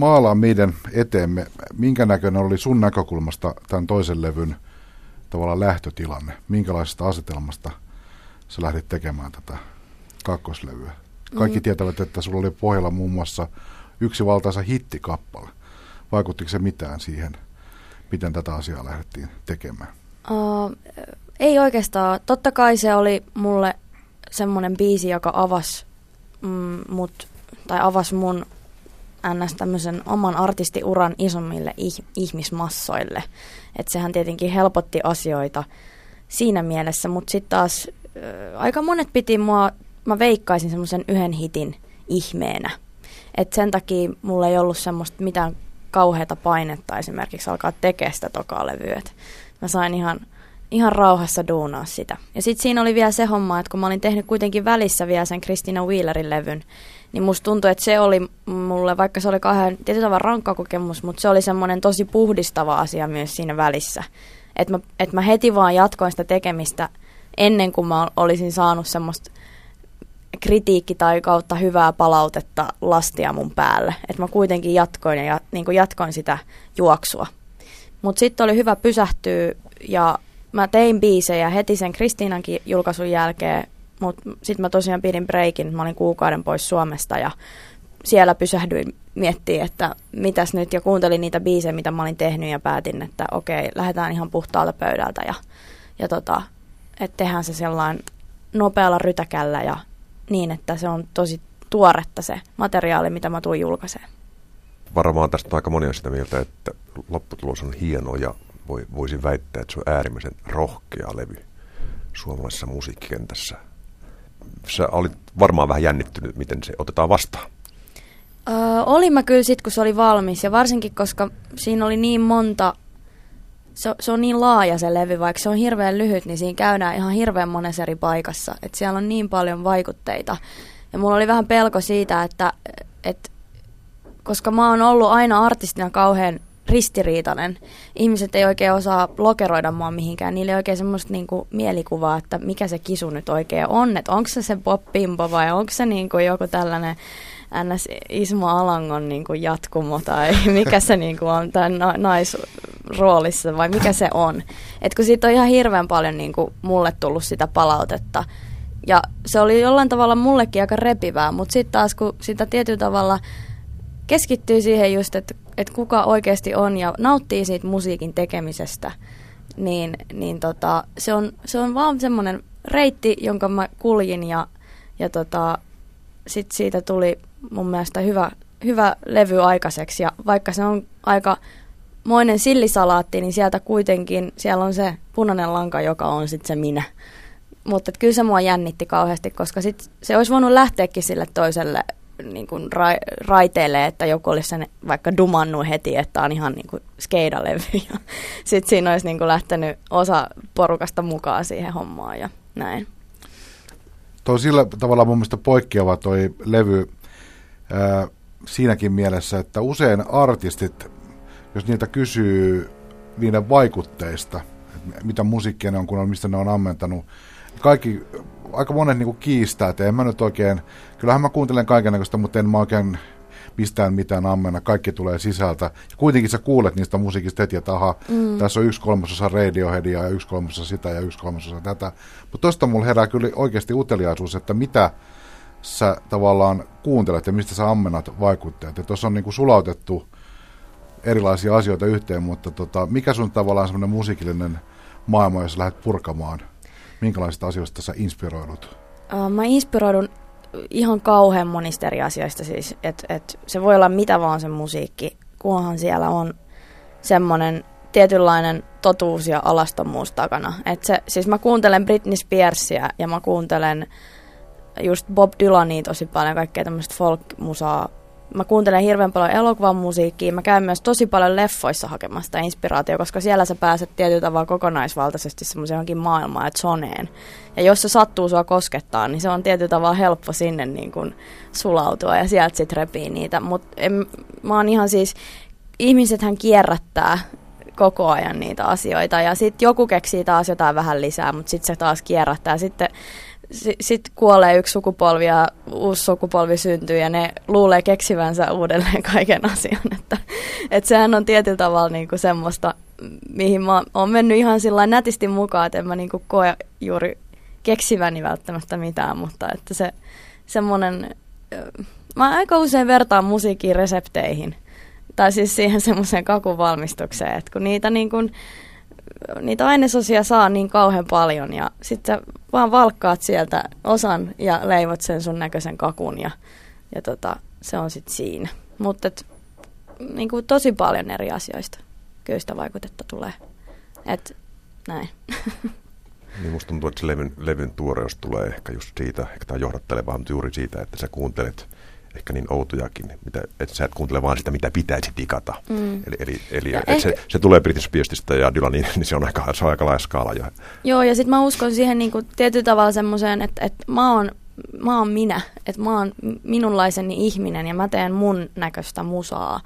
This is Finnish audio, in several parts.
maalaa meidän eteemme, minkä näköinen oli sun näkökulmasta tämän toisen levyn tavallaan lähtötilanne? Minkälaisesta asetelmasta sä lähdit tekemään tätä kakkoslevyä? Kaikki mm. tietävät, että sulla oli pohjalla muun muassa yksi valtaisa hittikappale. Vaikuttiko se mitään siihen, miten tätä asiaa lähdettiin tekemään? Uh, ei oikeastaan. Totta kai se oli mulle semmoinen biisi, joka avasi mm, mut, tai avasi mun ns. tämmöisen oman artistiuran isommille ih- ihmismassoille. Että sehän tietenkin helpotti asioita siinä mielessä, mutta sitten taas äh, aika monet piti mua, mä veikkaisin semmoisen yhden hitin ihmeenä. Et sen takia mulla ei ollut semmoista mitään kauheata painetta esimerkiksi alkaa tekemään sitä tokaa levyä. mä sain ihan, ihan rauhassa duunaa sitä. Ja sitten siinä oli vielä se homma, että kun mä olin tehnyt kuitenkin välissä vielä sen Christina Wheelerin levyn, niin musta tuntui, että se oli mulle, vaikka se oli kahden tietyllä tavalla rankka kokemus, mutta se oli semmoinen tosi puhdistava asia myös siinä välissä. Että mä, et mä heti vaan jatkoin sitä tekemistä ennen kuin mä olisin saanut semmoista kritiikki tai kautta hyvää palautetta lastia mun päälle. Että mä kuitenkin jatkoin ja jat, niin jatkoin sitä juoksua. Mutta sitten oli hyvä pysähtyä ja mä tein biisejä heti sen Kristiinankin julkaisun jälkeen, mutta sitten mä tosiaan pidin breikin, mä olin kuukauden pois Suomesta ja siellä pysähdyin miettimään, että mitäs nyt, ja kuuntelin niitä biisejä, mitä mä olin tehnyt, ja päätin, että okei, lähdetään ihan puhtaalta pöydältä, ja, ja tota, että tehdään se sellainen nopealla rytäkällä, ja niin, että se on tosi tuoretta se materiaali, mitä mä tuun julkaiseen. Varmaan tästä on aika moni on sitä mieltä, että lopputulos on hieno, ja voi, voisin väittää, että se on äärimmäisen rohkea levy suomalaisessa musiikkikentässä. Sä olit varmaan vähän jännittynyt, miten se otetaan vastaan. Öö, olin mä kyllä sitten, kun se oli valmis. Ja varsinkin, koska siinä oli niin monta, se, se on niin laaja se levy, vaikka se on hirveän lyhyt, niin siinä käydään ihan hirveän monessa eri paikassa. Että siellä on niin paljon vaikutteita. Ja mulla oli vähän pelko siitä, että, että koska mä oon ollut aina artistina kauhean ristiriitainen. Ihmiset ei oikein osaa lokeroida mua mihinkään. Niillä ei oikein semmoista niinku mielikuvaa, että mikä se kisu nyt oikein on. Että onko se se pop vai onko se niinku joku tällainen ns. Ismo Alangon niin kuin jatkumo tai mikä se niin kuin on, tai na- naisroolissa vai mikä se on. Et kun siitä on ihan hirveän paljon niin kuin mulle tullut sitä palautetta. Ja se oli jollain tavalla mullekin aika repivää, mutta sitten taas kun sitä tietyllä tavalla keskittyy siihen just, että, että kuka oikeasti on ja nauttii siitä musiikin tekemisestä, niin, niin tota, se, on, se on vaan semmoinen reitti, jonka mä kuljin ja, ja tota, sit siitä tuli mun mielestä hyvä, hyvä levy aikaiseksi. Ja vaikka se on aika moinen sillisalaatti, niin sieltä kuitenkin, siellä on se punainen lanka, joka on sitten se minä. Mutta kyllä se mua jännitti kauheasti, koska sit se olisi voinut lähteäkin sille toiselle niin kuin ra- raiteelle, että joku olisi sen vaikka dumannut heti, että on ihan niin kuin skeidalevy. Ja sitten siinä olisi niin kuin lähtenyt osa porukasta mukaan siihen hommaan ja näin. Tuo sillä tavalla mun mielestä poikkeava toi levy ää, siinäkin mielessä, että usein artistit, jos niitä kysyy niiden vaikutteista, mitä musiikkia ne on, kun on, mistä ne on ammentanut, kaikki, aika monet niin kiistää, että en mä nyt oikein, kyllähän mä kuuntelen kaikenlaista, mutta en mä oikein mistään mitään ammena, kaikki tulee sisältä. Ja kuitenkin sä kuulet niistä musiikista heti, että aha, mm. tässä on yksi kolmasosa Radioheadia ja yksi kolmasosa sitä ja yksi kolmasosa tätä. Mutta tosta mulla herää kyllä oikeasti uteliaisuus, että mitä sä tavallaan kuuntelet ja mistä sä ammennat vaikutteet. Ja tuossa on niinku sulautettu erilaisia asioita yhteen, mutta tota, mikä sun tavallaan semmoinen musiikillinen maailma, jos lähdet purkamaan? Minkälaisista asioista sä inspiroidut? Uh, mä inspiroidun ihan kauhean monista eri asioista siis, että et se voi olla mitä vaan se musiikki, kunhan siellä on semmoinen tietynlainen totuus ja alastomuus takana. Et se, siis mä kuuntelen Britney Spearsia ja mä kuuntelen just Bob Dylania tosi paljon, kaikkea tämmöistä folk-musaa. Mä kuuntelen hirveän paljon elokuvan musiikkia. Mä käyn myös tosi paljon leffoissa hakemasta inspiraatio, koska siellä sä pääset tietyllä tavalla kokonaisvaltaisesti semmoiseen johonkin maailmaan ja zoneen. Ja jos se sattuu sua koskettaa, niin se on tietyllä tavalla helppo sinne niin kuin sulautua ja sieltä sitten repii niitä. Mutta mä oon ihan siis, ihmisethän kierrättää koko ajan niitä asioita ja sitten joku keksii taas jotain vähän lisää, mutta sitten se taas kierrättää. Sitten si- sitten kuolee yksi sukupolvi ja uusi sukupolvi syntyy ja ne luulee keksivänsä uudelleen kaiken asian. Että, että sehän on tietyllä tavalla niinku semmoista, mihin mä oon mennyt ihan sillä nätisti mukaan, että en mä niinku koe juuri keksiväni välttämättä mitään, mutta että se semmoinen, mä aika usein vertaan musiikin resepteihin, tai siis siihen semmoiseen kakun valmistukseen, että kun niitä niin kuin, niitä ainesosia saa niin kauhean paljon ja sitten sä vaan valkkaat sieltä osan ja leivot sen sun näköisen kakun ja, ja tota, se on sitten siinä. Mutta niin tosi paljon eri asioista sitä vaikutetta tulee. Et näin. Niin musta tuntuu, että se levyn, levyn tuoreus tulee ehkä just siitä, ehkä tämä johdattelevaa, mutta juuri siitä, että sä kuuntelet ehkä niin outojakin, mitä, että sä et kuuntele vaan sitä, mitä pitäisi digata. Mm. Eli, eli, eli että ehkä... se, se, tulee British Spearsista ja Dylanin, niin se on aika, se on aika laaja skaala. Jo. Joo, ja sitten mä uskon siihen niin kuin tietyllä tavalla semmoiseen, että, että mä oon mä oon minä, että mä oon minunlaiseni ihminen ja mä teen mun näköistä musaa.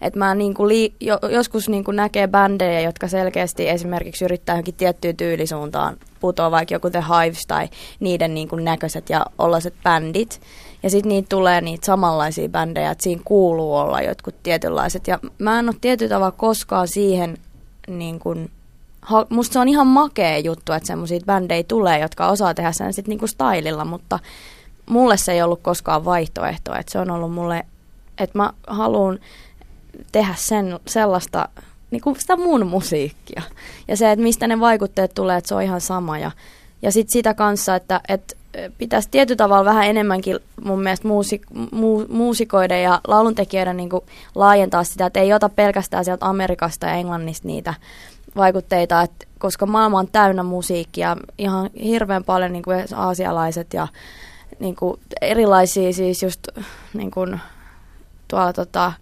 Että mä niinku lii, jo, joskus niinku näkee bändejä, jotka selkeästi esimerkiksi yrittää johonkin tiettyyn tyylisuuntaan putoa, vaikka joku The Hives tai niiden niinku näköiset ja ollaiset bändit. Ja sitten niitä tulee niitä samanlaisia bändejä, että siinä kuuluu olla jotkut tietynlaiset. Ja mä en ole tietyllä tavalla koskaan siihen, niin kun, ha, musta se on ihan makea juttu, että semmoisia bändejä tulee, jotka osaa tehdä sen sitten niinku stylilla, mutta mulle se ei ollut koskaan vaihtoehto. Että se on ollut mulle, että mä haluan tehdä sen, sellaista, niin kuin sitä mun musiikkia. Ja se, että mistä ne vaikutteet tulee, että se on ihan sama. Ja, ja sitten sitä kanssa, että, että pitäisi tietyllä tavalla vähän enemmänkin mun mielestä muusik, mu, muusikoiden ja lauluntekijöiden niin laajentaa sitä, että ei ota pelkästään sieltä Amerikasta ja Englannista niitä vaikutteita, että, koska maailma on täynnä musiikkia, ihan hirveän paljon niin kuin aasialaiset ja niin kuin erilaisia siis just niin kuin, tuolla tota,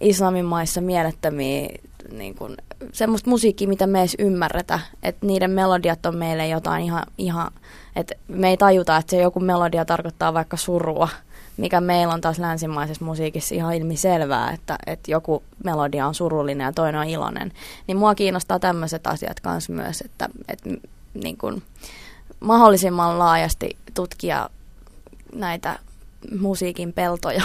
islamin maissa mielettömiä niin kuin, semmoista musiikkia, mitä me edes ymmärretä. Että niiden melodiat on meille jotain ihan, ihan että me ei tajuta, että se joku melodia tarkoittaa vaikka surua, mikä meillä on taas länsimaisessa musiikissa ihan ilmiselvää, että, että joku melodia on surullinen ja toinen on iloinen. Niin mua kiinnostaa tämmöiset asiat kanssa myös, että, että niin kuin, mahdollisimman laajasti tutkia näitä musiikin peltoja.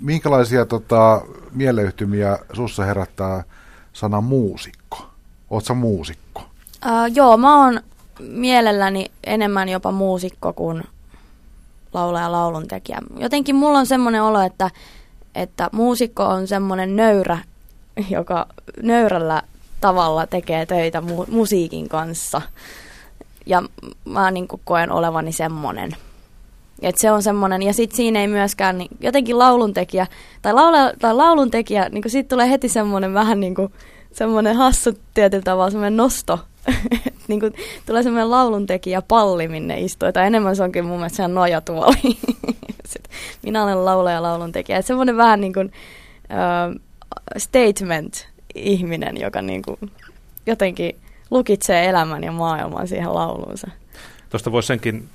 Minkälaisia tota, mieleyhtymiä sussa herättää sana muusikko? Oletko muusikko? Uh, joo, mä oon mielelläni enemmän jopa muusikko kuin laulaja lauluntekijä. Jotenkin mulla on semmoinen olo, että, että muusikko on semmoinen nöyrä, joka nöyrällä tavalla tekee töitä mu- musiikin kanssa. Ja mä niin koen olevani semmoinen. Et se on semmoinen, ja sitten siinä ei myöskään niin, jotenkin lauluntekijä, tai, laula, tai lauluntekijä, niin siitä tulee heti semmoinen vähän niin kuin, semmoinen hassu tietyllä tavalla, semmoinen nosto. niin kuin, tulee semmoinen lauluntekijä palli, minne istuu, tai enemmän se onkin mun mielestä sehän nojatuoli. minä olen laulaja lauluntekijä. Et semmoinen vähän niin kuin, uh, statement-ihminen, joka niin kuin, jotenkin lukitsee elämän ja maailman siihen lauluunsa. Tuosta voisi senkin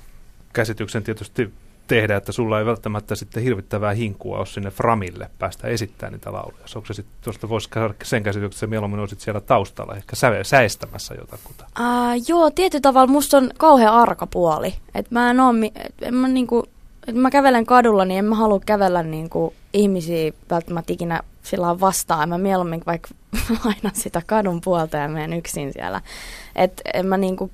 käsityksen tietysti tehdä, että sulla ei välttämättä sitten hirvittävää hinkua ole sinne framille päästä esittämään niitä lauluja. Onko se sitten, tuosta voisi sen käsityksen, että mieluummin olisit siellä taustalla, ehkä sä, säestämässä jotakuta? Uh, joo, tietyllä tavalla musta on kauhean arka puoli. Että mä en oo, et mä niinku, et mä kävelen kadulla, niin en mä halua kävellä niinku ihmisiä välttämättä ikinä sillä vastaan. Mä mieluummin vaikka aina sitä kadun puolta ja menen yksin siellä. Että en mä niinku,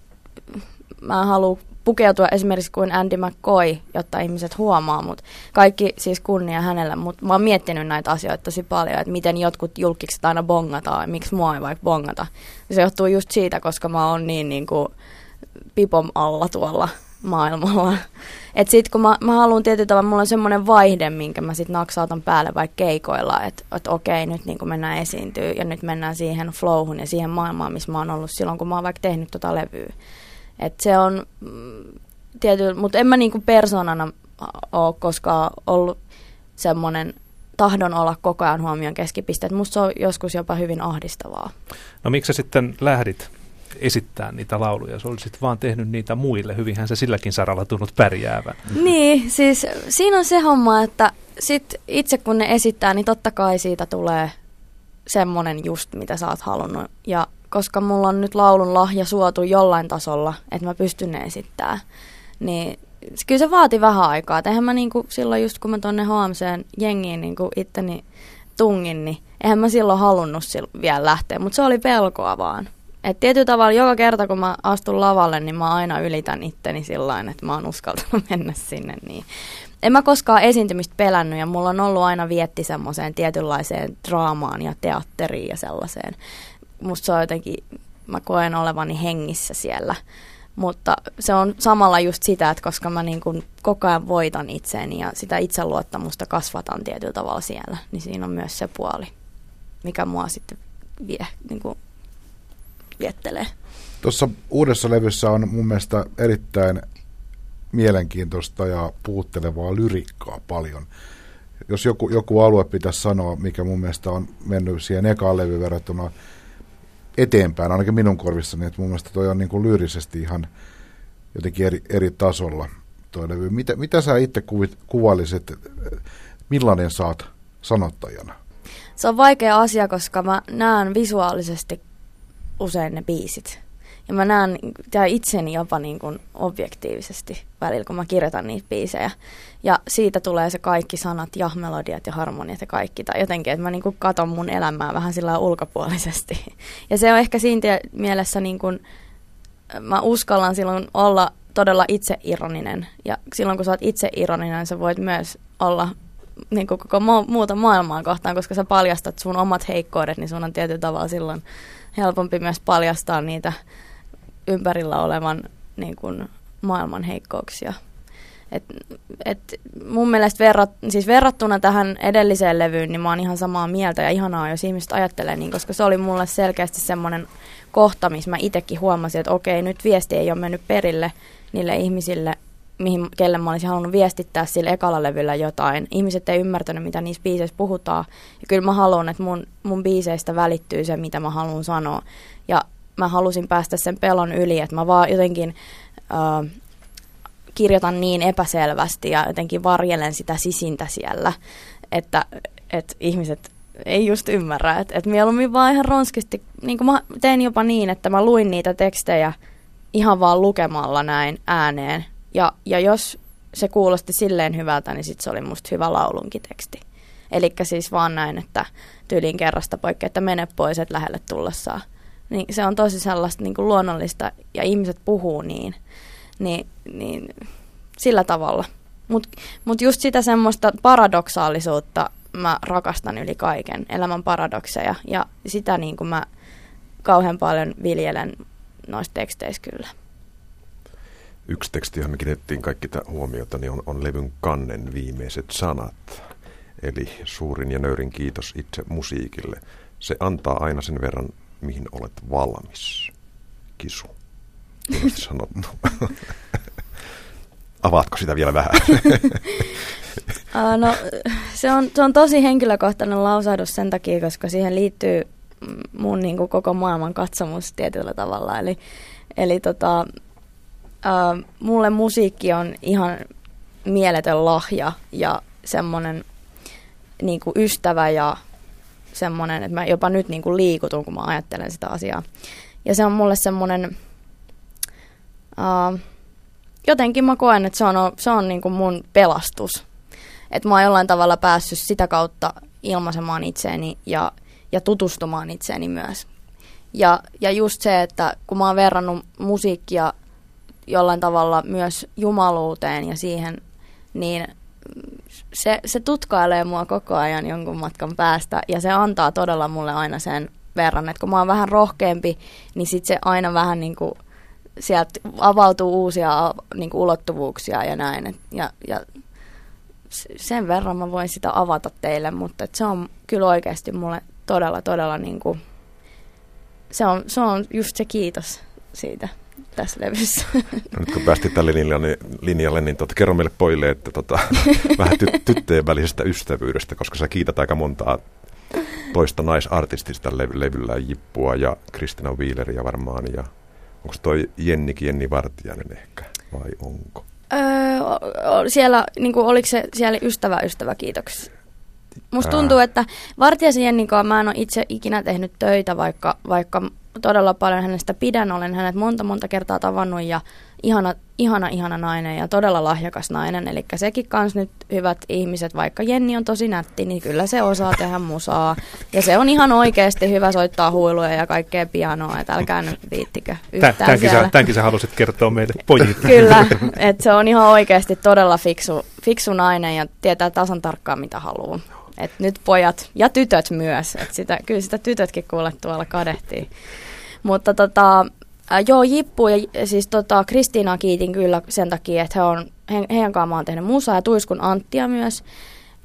mä haluan pukeutua esimerkiksi kuin Andy McCoy, jotta ihmiset huomaa, mutta kaikki siis kunnia hänellä, mutta mä oon miettinyt näitä asioita tosi paljon, että miten jotkut julkikset aina bongataan, ja miksi mua ei vaikka bongata. Se johtuu just siitä, koska mä oon niin, niin kuin pipom alla tuolla maailmalla. Et sit kun mä, mä haluan tietyllä tavalla, mulla on semmoinen vaihde, minkä mä sit naksautan päälle vaikka keikoilla, että et okei, nyt niin mennään esiintyä ja nyt mennään siihen flowhun ja siihen maailmaan, missä mä oon ollut silloin, kun mä oon vaikka tehnyt tota levyä. Et se on mm, tietyllä, mutta en mä niinku persoonana ole koskaan ollut semmoinen tahdon olla koko ajan huomion keskipiste. Musta se on joskus jopa hyvin ahdistavaa. No miksi sä sitten lähdit esittää niitä lauluja? Sä olisit vaan tehnyt niitä muille. Hyvinhän se silläkin saralla tunnut pärjäävän. Niin, siis siinä on se homma, että sit itse kun ne esittää, niin totta kai siitä tulee semmonen just, mitä sä oot halunnut. Ja koska mulla on nyt laulun lahja suotu jollain tasolla, että mä pystyn ne esittämään, niin kyllä se vaati vähän aikaa. Eihän mä niinku, silloin just kun mä tonne HMCn jengiin niinku itteni tungin, niin eihän mä silloin halunnut sil- vielä lähteä, mutta se oli pelkoa vaan. Et tietyllä tavalla joka kerta, kun mä astun lavalle, niin mä aina ylitän itteni sillä että mä oon uskaltanut mennä sinne. Niin. En mä koskaan esiintymistä pelännyt ja mulla on ollut aina vietti semmoiseen tietynlaiseen draamaan ja teatteriin ja sellaiseen. Musta se on jotenkin, mä koen olevani hengissä siellä. Mutta se on samalla just sitä, että koska mä niin kuin koko ajan voitan itseäni ja sitä itseluottamusta kasvatan tietyllä tavalla siellä, niin siinä on myös se puoli, mikä mua sitten vie, niin kuin viettelee. Tuossa uudessa levyssä on mun mielestä erittäin mielenkiintoista ja puuttelevaa lyrikkaa paljon. Jos joku, joku alue pitäisi sanoa, mikä mun mielestä on mennyt siihen ekaan levyyn verrattuna eteenpäin, ainakin minun korvissani, että mun mielestä toi on niin kuin lyyrisesti ihan jotenkin eri, eri tasolla toi levy. Mitä, mitä sä itse kuvit, kuvailisit, millainen saat sanottajana? Se on vaikea asia, koska mä näen visuaalisesti usein ne biisit. Ja mä näen itseni jopa niin kuin objektiivisesti välillä, kun mä kirjoitan niitä biisejä. Ja siitä tulee se kaikki sanat ja melodiat ja harmoniat ja kaikki. Tai jotenkin, että mä niin kuin katon mun elämää vähän sillä ulkopuolisesti. Ja se on ehkä siinä mielessä niin kuin, mä uskallan silloin olla todella itseironinen. Ja silloin kun sä oot itseironinen, sä voit myös olla niin kuin koko muuta maailmaa kohtaan, koska sä paljastat sun omat heikkoudet, niin sun on tietyllä tavalla silloin helpompi myös paljastaa niitä ympärillä olevan niin kuin, maailman heikkouksia. Et, et mun mielestä verrat, siis verrattuna tähän edelliseen levyyn, niin mä oon ihan samaa mieltä ja ihanaa, jos ihmiset ajattelee niin, koska se oli mulle selkeästi semmoinen kohta, missä mä itsekin huomasin, että okei, nyt viesti ei ole mennyt perille niille ihmisille, mihin, kelle mä olisin halunnut viestittää sillä ekalla levyllä jotain. Ihmiset ei ymmärtänyt, mitä niissä biiseissä puhutaan. Ja kyllä mä haluan, että mun, mun biiseistä välittyy se, mitä mä haluan sanoa. Ja mä halusin päästä sen pelon yli, että mä vaan jotenkin äh, kirjoitan niin epäselvästi ja jotenkin varjelen sitä sisintä siellä, että, että ihmiset ei just ymmärrä. Että, että mieluummin vaan ihan ronskisti, niin kuin mä tein jopa niin, että mä luin niitä tekstejä ihan vaan lukemalla näin ääneen. Ja, ja jos se kuulosti silleen hyvältä, niin sit se oli musta hyvä laulunkin teksti. Eli siis vaan näin, että tyylin kerrasta poikkeaa, että mene pois, et lähelle tullessaan niin se on tosi sellaista niin kuin luonnollista ja ihmiset puhuu niin, niin, niin sillä tavalla. Mutta mut just sitä semmoista paradoksaalisuutta mä rakastan yli kaiken, elämän paradokseja ja sitä niin kuin mä kauhean paljon viljelen noissa teksteissä kyllä. Yksi teksti, johon me kiinnitettiin kaikki huomiota, niin on, on levyn kannen viimeiset sanat. Eli suurin ja nöyrin kiitos itse musiikille. Se antaa aina sen verran mihin olet valmis? Kisu. Sanottu. Avaatko sitä vielä vähän? no, se on, se on tosi henkilökohtainen lausahdus sen takia, koska siihen liittyy mun niin kuin, koko maailman katsomus tietyllä tavalla. Eli, eli tota, uh, mulle musiikki on ihan mieletön lahja ja semmoinen niin ystävä ja semmoinen, että mä jopa nyt niin kuin liikutun, kun mä ajattelen sitä asiaa. Ja se on mulle semmoinen, uh, jotenkin mä koen, että se on, se on niin kuin mun pelastus. Että mä oon jollain tavalla päässyt sitä kautta ilmaisemaan itseäni ja, ja tutustumaan itseäni myös. Ja, ja just se, että kun mä oon verrannut musiikkia jollain tavalla myös jumaluuteen ja siihen, niin se, se tutkailee mua koko ajan jonkun matkan päästä ja se antaa todella mulle aina sen verran, että kun mä oon vähän rohkeampi, niin sitten se aina vähän niin kuin sieltä avautuu uusia niin kuin ulottuvuuksia ja näin. Et, ja, ja sen verran mä voin sitä avata teille, mutta et se on kyllä oikeasti mulle todella, todella niin kuin, se on, se on just se kiitos siitä tässä levyssä. No nyt kun päästiin tälle linjalle, linjalle niin tota, kerro meille poille, että tota, vähän ty- tyttöjen välisestä ystävyydestä, koska sä kiität aika montaa toista naisartistista levy- levyllä, Jippua ja Kristina Wheeleria varmaan, ja onko toi Jennikin Jenni Vartijainen ehkä, vai onko? Öö, siellä, niin kuin, oliko se siellä ystävä, ystävä, kiitoksia. Musta tuntuu, että Vartijaisen Jennikaa mä en ole itse ikinä tehnyt töitä, vaikka, vaikka todella paljon hänestä pidän, olen hänet monta monta kertaa tavannut ja ihana, ihana, ihana nainen ja todella lahjakas nainen. Eli sekin kans nyt hyvät ihmiset, vaikka Jenni on tosi nätti, niin kyllä se osaa tehdä musaa. Ja se on ihan oikeasti hyvä soittaa huiluja ja kaikkea pianoa, että älkää nyt viittikö yhtään tämänkin siellä. Sä, tämänkin sä halusit kertoa meille pojit. Kyllä, että se on ihan oikeasti todella fiksu, fiksu nainen ja tietää tasan tarkkaan mitä haluaa. Et nyt pojat ja tytöt myös, et sitä, kyllä sitä tytötkin kuule tuolla kadehtii. Mutta tota, joo, Jippu ja siis tota, Kristiinaa kiitin kyllä sen takia, että he on, he, heidän kanssaan mä oon tehnyt musaa ja Tuiskun Anttia myös.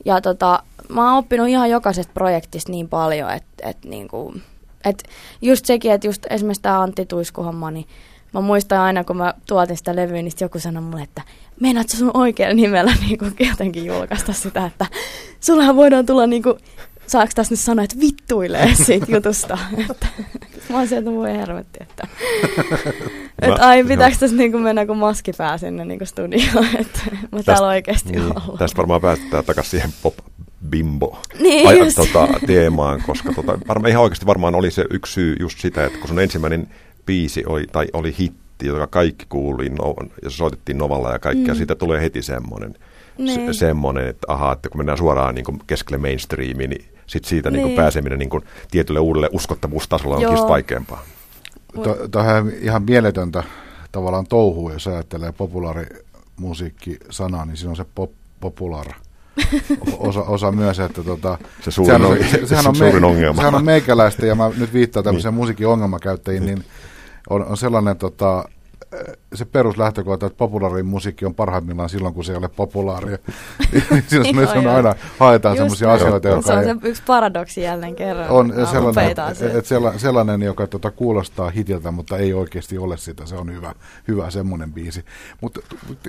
Ja tota, mä oon oppinut ihan jokaisesta projektista niin paljon, että et, niinku, et just sekin, että just esimerkiksi tämä Antti Tuisku-homma, niin mä muistan aina, kun mä tuotin sitä levyä, niin joku sanoi mulle, että meinaatko sun oikealla nimellä niin kuin jotenkin julkaista sitä, että sullahan voidaan tulla niin kuin, saako tässä nyt sanoa, että vittuilee siitä jutusta. mä oon sieltä voi hervetti, että, että ai pitääkö tässä niin kuin mennä kuin maskipää sinne niin kuin studioon, että mä täällä oikeasti niin, ollut. Tästä varmaan päästetään takaisin siihen pop bimbo Niin ai, tota, teemaan, koska tota, varmaan ihan oikeasti varmaan oli se yksi syy just sitä, että kun sun ensimmäinen biisi oli, tai oli hitti, joka kaikki kuuli, no, ja se soitettiin Novalla ja kaikkea, mm. siitä tulee heti semmoinen, Niin. se, semmoinen, että ahaa, että kun mennään suoraan niin kuin keskelle mainstreamiin, niin sit siitä niin. Niin Niin. pääseminen niin kuin tietylle uudelle uskottavuustasolle on just vaikeampaa. To- Tuohon ihan mieletöntä tavallaan touhua, jos ajattelee populaarimusiikki-sanaa, niin siinä on se pop, popular osa, osa myös, että tota, Se suurin sehän on, on- se, sehän on, suurin ongelma. Sehän on meikäläistä, ja mä nyt viittaan tämmöiseen musiikin ongelmakäyttäjiin, niin on, on sellainen tota, se peruslähtökohta, että populaari musiikki on parhaimmillaan silloin, kun se ei ole populaaria. Siinä Joo, mielessä joo. aina haetaan näin. asioita, Se jotka on ei, se yksi paradoksi jälleen kerran. on sellainen, että sella, sellainen, joka tota, kuulostaa hitiltä, mutta ei oikeasti ole sitä. Se on hyvä, hyvä semmoinen biisi. Mutta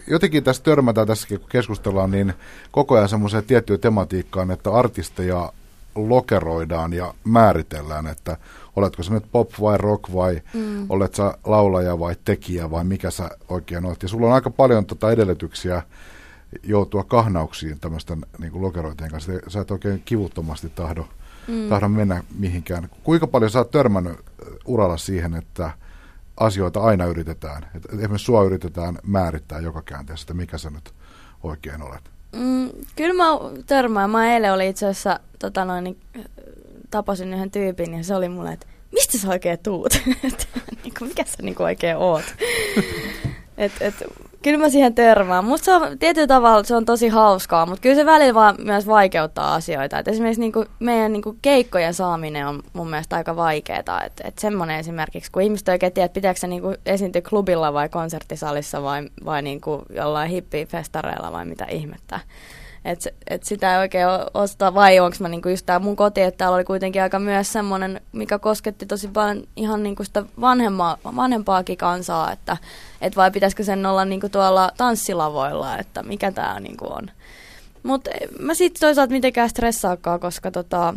jotenkin tässä törmätään tässäkin, kun keskustellaan, niin koko ajan semmoiseen tiettyyn tematiikkaan, että artisteja lokeroidaan ja määritellään, että oletko sä nyt pop vai rock vai mm. olet sä laulaja vai tekijä vai mikä sä oikein olet. Ja sulla on aika paljon tota edellytyksiä joutua kahnauksiin tämmöisten niin lokerointien kanssa. Sä et oikein kivuttomasti tahdo, mm. tahdo mennä mihinkään. Kuinka paljon sä oot törmännyt uralla siihen, että asioita aina yritetään, että esimerkiksi sua yritetään määrittää joka käänteessä, että mikä sä nyt oikein olet? Mm, kyllä mä törmään. Mä eilen oli itse asiassa, tota noin, niin, tapasin yhden tyypin ja se oli mulle, että mistä sä oikein tuut? Et, niinku, mikä sä niinku oikein oot? et, et, kyllä mä siihen törmään. Musta se on tietyllä tavalla se on tosi hauskaa, mutta kyllä se välillä vaan myös vaikeuttaa asioita. Et esimerkiksi niinku, meidän niinku, keikkojen saaminen on mun mielestä aika vaikeaa. Et, et semmoinen esimerkiksi, kun ihmiset ei oikein tiedä, että pitääkö se niinku, esiintyä klubilla vai konserttisalissa vai, vai niinku, jollain hippifestareilla vai mitä ihmettä. Et, et sitä ei oikein o- osta, vai onko mä niinku just tää mun koti, että täällä oli kuitenkin aika myös semmoinen, mikä kosketti tosi paljon ihan niinku sitä vanhemmaa, vanhempaakin kansaa, että et vai pitäisikö sen olla niinku tuolla tanssilavoilla, että mikä tää niinku on. Mutta mä siitä toisaalta mitenkään stressaakaan, koska tota,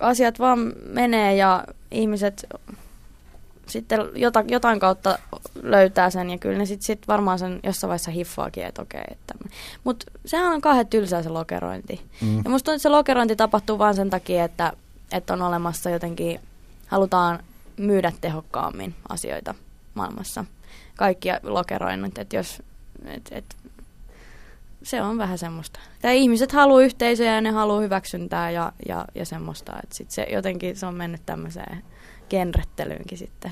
asiat vaan menee ja ihmiset sitten jota, jotain kautta löytää sen ja kyllä ne sitten sit varmaan sen jossain vaiheessa hiffaakin, että okei. Että. Mutta sehän on kauhean tylsää se lokerointi. Mm. Ja musta tuntuu, että se lokerointi tapahtuu vain sen takia, että, että on olemassa jotenkin, halutaan myydä tehokkaammin asioita maailmassa. Kaikki lokeroinnit, että jos, et, et, se on vähän semmoista. Tai ihmiset haluaa yhteisöjä ja ne haluaa hyväksyntää ja, ja, ja semmoista, että sit se jotenkin se on mennyt tämmöiseen genrettelyynkin sitten.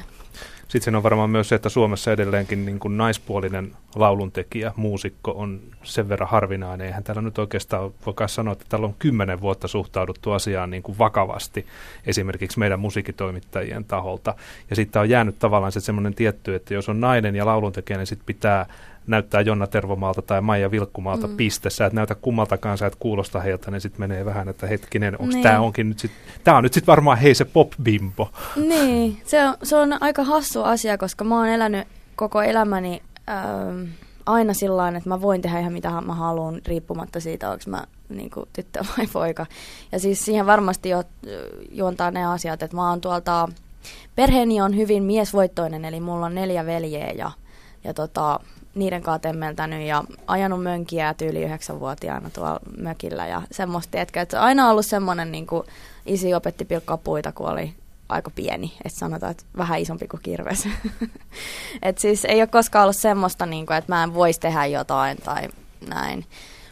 Sitten on varmaan myös se, että Suomessa edelleenkin niin kuin naispuolinen lauluntekijä, muusikko on sen verran harvinainen. Eihän täällä nyt oikeastaan voi sanoa, että täällä on kymmenen vuotta suhtauduttu asiaan niin kuin vakavasti esimerkiksi meidän musiikitoimittajien taholta. Ja sitten on jäänyt tavallaan se semmoinen tietty, että jos on nainen ja lauluntekijä, niin sitten pitää näyttää Jonna Tervomaalta tai Maija Vilkkumaalta mm. piste. Sä et näytä kummaltakaan, sä et kuulosta heiltä, niin sitten menee vähän, että hetkinen, onko Niin. tämä onkin nyt sit, tämä on nyt sitten varmaan hei se pop-bimbo. Niin, se on, se on aika hassu asia, koska mä oon elänyt koko elämäni ähm, aina sillä että mä voin tehdä ihan mitä mä haluan, riippumatta siitä, onko mä niin kuin, tyttö vai poika. Ja siis siihen varmasti jo, juontaa ne asiat, että mä oon tuolta, perheeni on hyvin miesvoittoinen, eli mulla on neljä veljeä ja, ja tota, niiden kanssa temmeltänyt ja ajanut mönkiä tyyli yhdeksänvuotiaana tuolla mökillä ja semmoista, että se on aina ollut semmoinen, niin kuin isi opetti pilkkaa puita, kun oli aika pieni, että sanotaan, että vähän isompi kuin kirves. et siis ei ole koskaan ollut semmoista, niin kuin, että mä en voisi tehdä jotain tai näin.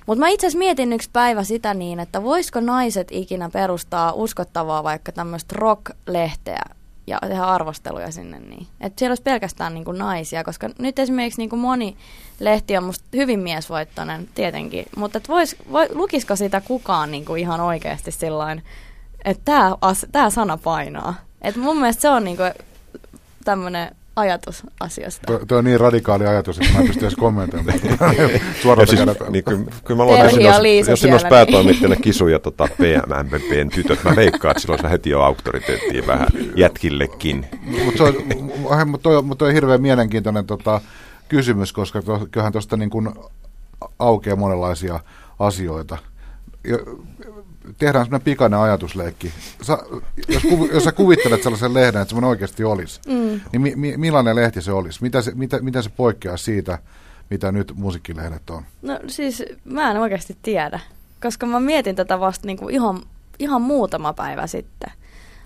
Mutta mä itse asiassa mietin yksi päivä sitä niin, että voisiko naiset ikinä perustaa uskottavaa vaikka tämmöistä rock-lehteä ja tehdä arvosteluja sinne niin. Että siellä olisi pelkästään niin kuin naisia, koska nyt esimerkiksi niin kuin moni lehti on musta hyvin miesvoittoinen tietenkin, mutta et vois, voi, lukisiko sitä kukaan niin kuin ihan oikeasti sillain, että tämä sana painaa. Et mun mielestä se on niin kuin tämmöinen ajatus asiasta. Tuo, tuo on niin radikaali ajatus, että mä en pysty edes kommentoimaan. Suoraan siis, niin, kyllä, kyllä mä luulen, että jos, jos siinä olisi päätoimittajana Kisu ja tota, PMMPn tytöt, mä veikkaan, että silloin heti jo auktoriteettiin vähän jätkillekin. Mutta mut toi, mut toi on hirveän mielenkiintoinen tota, kysymys, koska to, kyllähän tuosta niin kuin aukeaa monenlaisia asioita tehdään semmoinen pikainen ajatusleikki. Sa, jos, kuvi, jos sä kuvittelet sellaisen lehden, että semmoinen oikeasti olisi, mm. niin mi, mi, millainen lehti se olisi? Mitä se, mitä, miten se poikkeaa siitä, mitä nyt musiikkilehdet on? No siis mä en oikeasti tiedä, koska mä mietin tätä vasta niinku ihan, ihan muutama päivä sitten.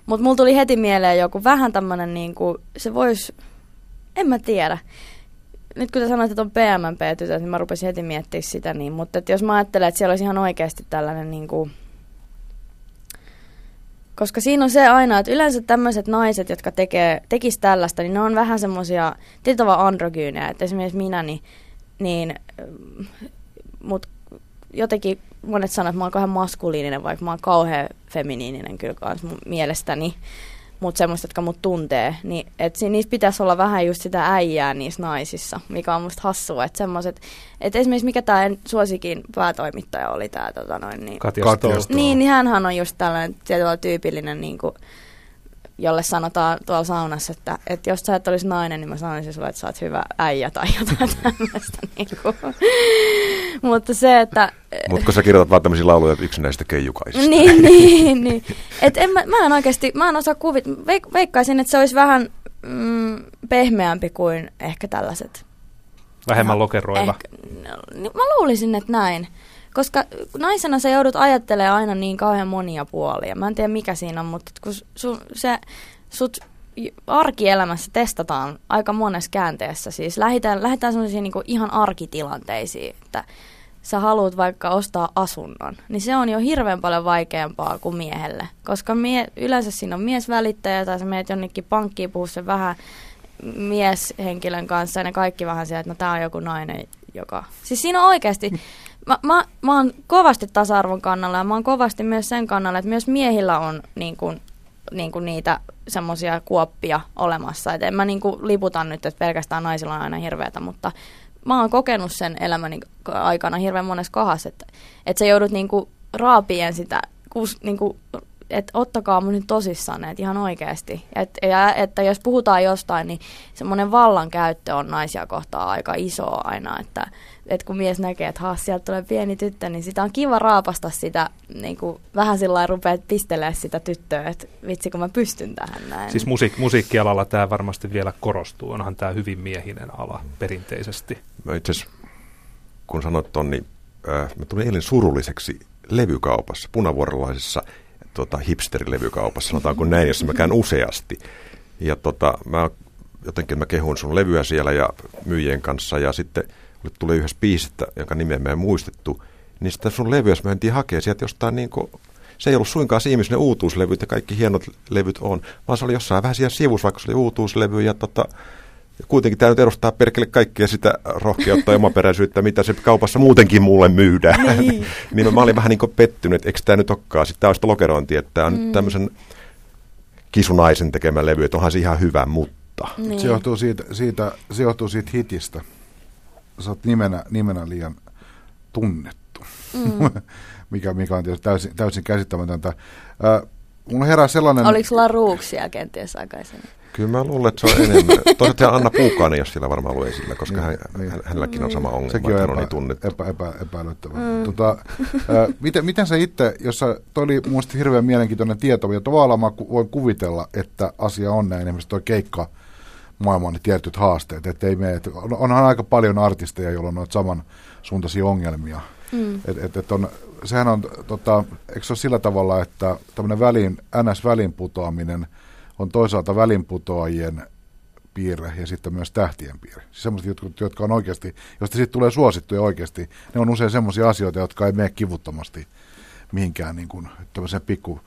Mutta mulla tuli heti mieleen joku vähän tämmöinen, niinku, se voisi, en mä tiedä nyt kun sä sanoit, että on PMMP-tytöt, niin mä rupesin heti miettimään sitä. Niin, mutta että jos mä ajattelen, että siellä olisi ihan oikeasti tällainen niin kuin, koska siinä on se aina, että yleensä tämmöiset naiset, jotka tekee, tekis tällaista, niin ne on vähän semmoisia tietyllä androgyynejä. Että esimerkiksi minä, niin, niin mut jotenkin monet sanoo, että mä oon kauhean maskuliininen, vaikka mä oon kauhean feminiininen kyllä kans mielestäni mutta semmoista, jotka mut tuntee, niin et niissä pitäisi olla vähän just sitä äijää niissä naisissa, mikä on musta hassua, että semmoiset, että esimerkiksi mikä tämä suosikin päätoimittaja oli tämä tota noin, niin, Katja, Katja niin, niin hänhän on just tällainen tietyllä tyypillinen niin kuin, jolle sanotaan tuolla saunassa, että, että jos sä et olisi nainen, niin mä sanoisin sulle, että sä oot hyvä äijä tai jotain tämmöistä. Niin Mutta se, että... Mutta kun sä kirjoitat vaan tämmöisiä lauluja yksinäistä keijukaisista. niin, niin, niin. Et en, mä, mä en oikeasti, mä en osaa kuvit, veik, veikkaisin, että se olisi vähän mm, pehmeämpi kuin ehkä tällaiset. Vähemmän lokeroiva. Ehkä, no, niin mä luulisin, että näin. Koska naisena sä joudut ajattelemaan aina niin kauhean monia puolia. Mä en tiedä mikä siinä on, mutta kun su, se, sut arkielämässä testataan aika monessa käänteessä. Siis lähdetään, lähdetään sellaisiin niin ihan arkitilanteisiin, että sä haluat vaikka ostaa asunnon, niin se on jo hirveän paljon vaikeampaa kuin miehelle. Koska mie, yleensä siinä on miesvälittäjä tai sä meet jonnekin pankkiin puhua sen vähän mieshenkilön kanssa ja ne kaikki vähän sieltä, että no tää on joku nainen, joka... Siis siinä on oikeasti mä, mä, mä oon kovasti tasa-arvon kannalla ja mä oon kovasti myös sen kannalla, että myös miehillä on niin kuin, niin kuin niitä semmoisia kuoppia olemassa. Et en mä niin kuin liputa nyt, että pelkästään naisilla on aina hirveätä, mutta mä oon kokenut sen elämäni aikana hirveän monessa kohdassa, että, että sä joudut niin kuin raapien sitä, niin kuin, että ottakaa mun nyt tosissaan, että ihan oikeasti. Et, ja, että jos puhutaan jostain, niin semmoinen vallankäyttö on naisia kohtaan aika iso aina, että että kun mies näkee, että haas, sieltä tulee pieni tyttö, niin sitä on kiva raapasta sitä, niin kuin vähän sillä lailla rupeat pistelee sitä tyttöä, että vitsi kun mä pystyn tähän näin. Siis musiik- musiikkialalla tämä varmasti vielä korostuu, onhan tämä hyvin miehinen ala perinteisesti. Mä itse kun sanoit ton, niin äh, mä tulin eilen surulliseksi levykaupassa, punavuorolaisessa tota, hipsterilevykaupassa, sanotaanko näin, jossa mä käyn useasti. Ja tota, mä jotenkin mä kehun sun levyä siellä ja myyjien kanssa ja sitten – tuli yhdessä biisistä, jonka nimeä mä en muistettu, niin sitä sun levyä mä mentiin hakea sieltä jostain niin kuin, se ei ollut suinkaan siinä, ne uutuuslevyt ja kaikki hienot levyt on, vaan se oli jossain vähän siellä sivussa, vaikka se oli uutuuslevy ja tota, kuitenkin tämä nyt edustaa perkele kaikkea sitä rohkeutta ja omaperäisyyttä, mitä se kaupassa muutenkin mulle myydään. Niin, niin mä olin vähän niin kuin pettynyt, että eikö tämä nyt olekaan. Sitten tämä on sitä lokerointi, että tämä on mm. tämmöisen kisunaisen tekemä levy, että onhan se ihan hyvä, mutta... Niin. Se, johtuu siitä, siitä, se johtuu siitä hitistä sä oot nimenä, nimenä liian tunnettu, mm. mikä, mikä on tietysti täysin, täysin käsittämätöntä. Äh, mulla herää sellainen... Oliko laruuksia kenties aikaisemmin? Kyllä mä luulen, että se on enemmän. Toisaalta Anna Puukainen, jos sillä varmaan ollut esillä, koska niin, hän, niin. hänelläkin on sama ongelma, Sekin on, epä, on niin tunnettu. Epä, epä, epäilyttävä. Mm. Tota, äh, miten, miten sä itse, jos sä, toi oli mun hirveän mielenkiintoinen tieto, ja tavallaan mä voin kuvitella, että asia on näin, esimerkiksi toi keikka, maailman tietyt haasteet. Että ei mene, että onhan aika paljon artisteja, joilla on noita samansuuntaisia ongelmia. Mm. Et, et, et on, sehän on, tota, eikö se ole sillä tavalla, että tämmöinen välin, NS-välin putoaminen on toisaalta välinputoajien piirre ja sitten myös tähtien piirre. Siis semmoiset, jotka, jotka on oikeasti, josta sitten tulee suosittuja oikeasti, ne on usein semmoisia asioita, jotka ei mene kivuttomasti mihinkään niin kuin tämmöiseen pikku,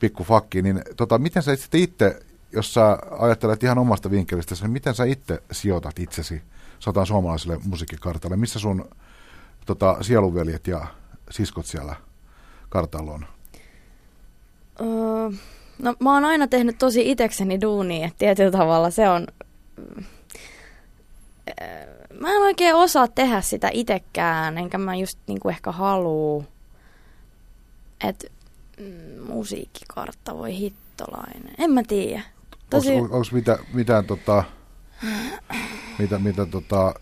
pikku fakkiin. Niin, tota, miten sä sitten itse, jos sä ajattelet ihan omasta vinkkelistä, niin miten sä itse sijoitat itsesi sotaan suomalaiselle musiikkikartalle? Missä sun tota, sieluveljet ja siskot siellä kartalla on? Öö, no mä oon aina tehnyt tosi itekseni duunia, tietyllä tavalla se on... Öö, mä en oikein osaa tehdä sitä itekään, enkä mä just niinku ehkä haluu. Että mm, musiikkikartta voi hittolainen. En mä tiedä. Tosi... Onko mitä, mitään tota, mitä, mitä tota,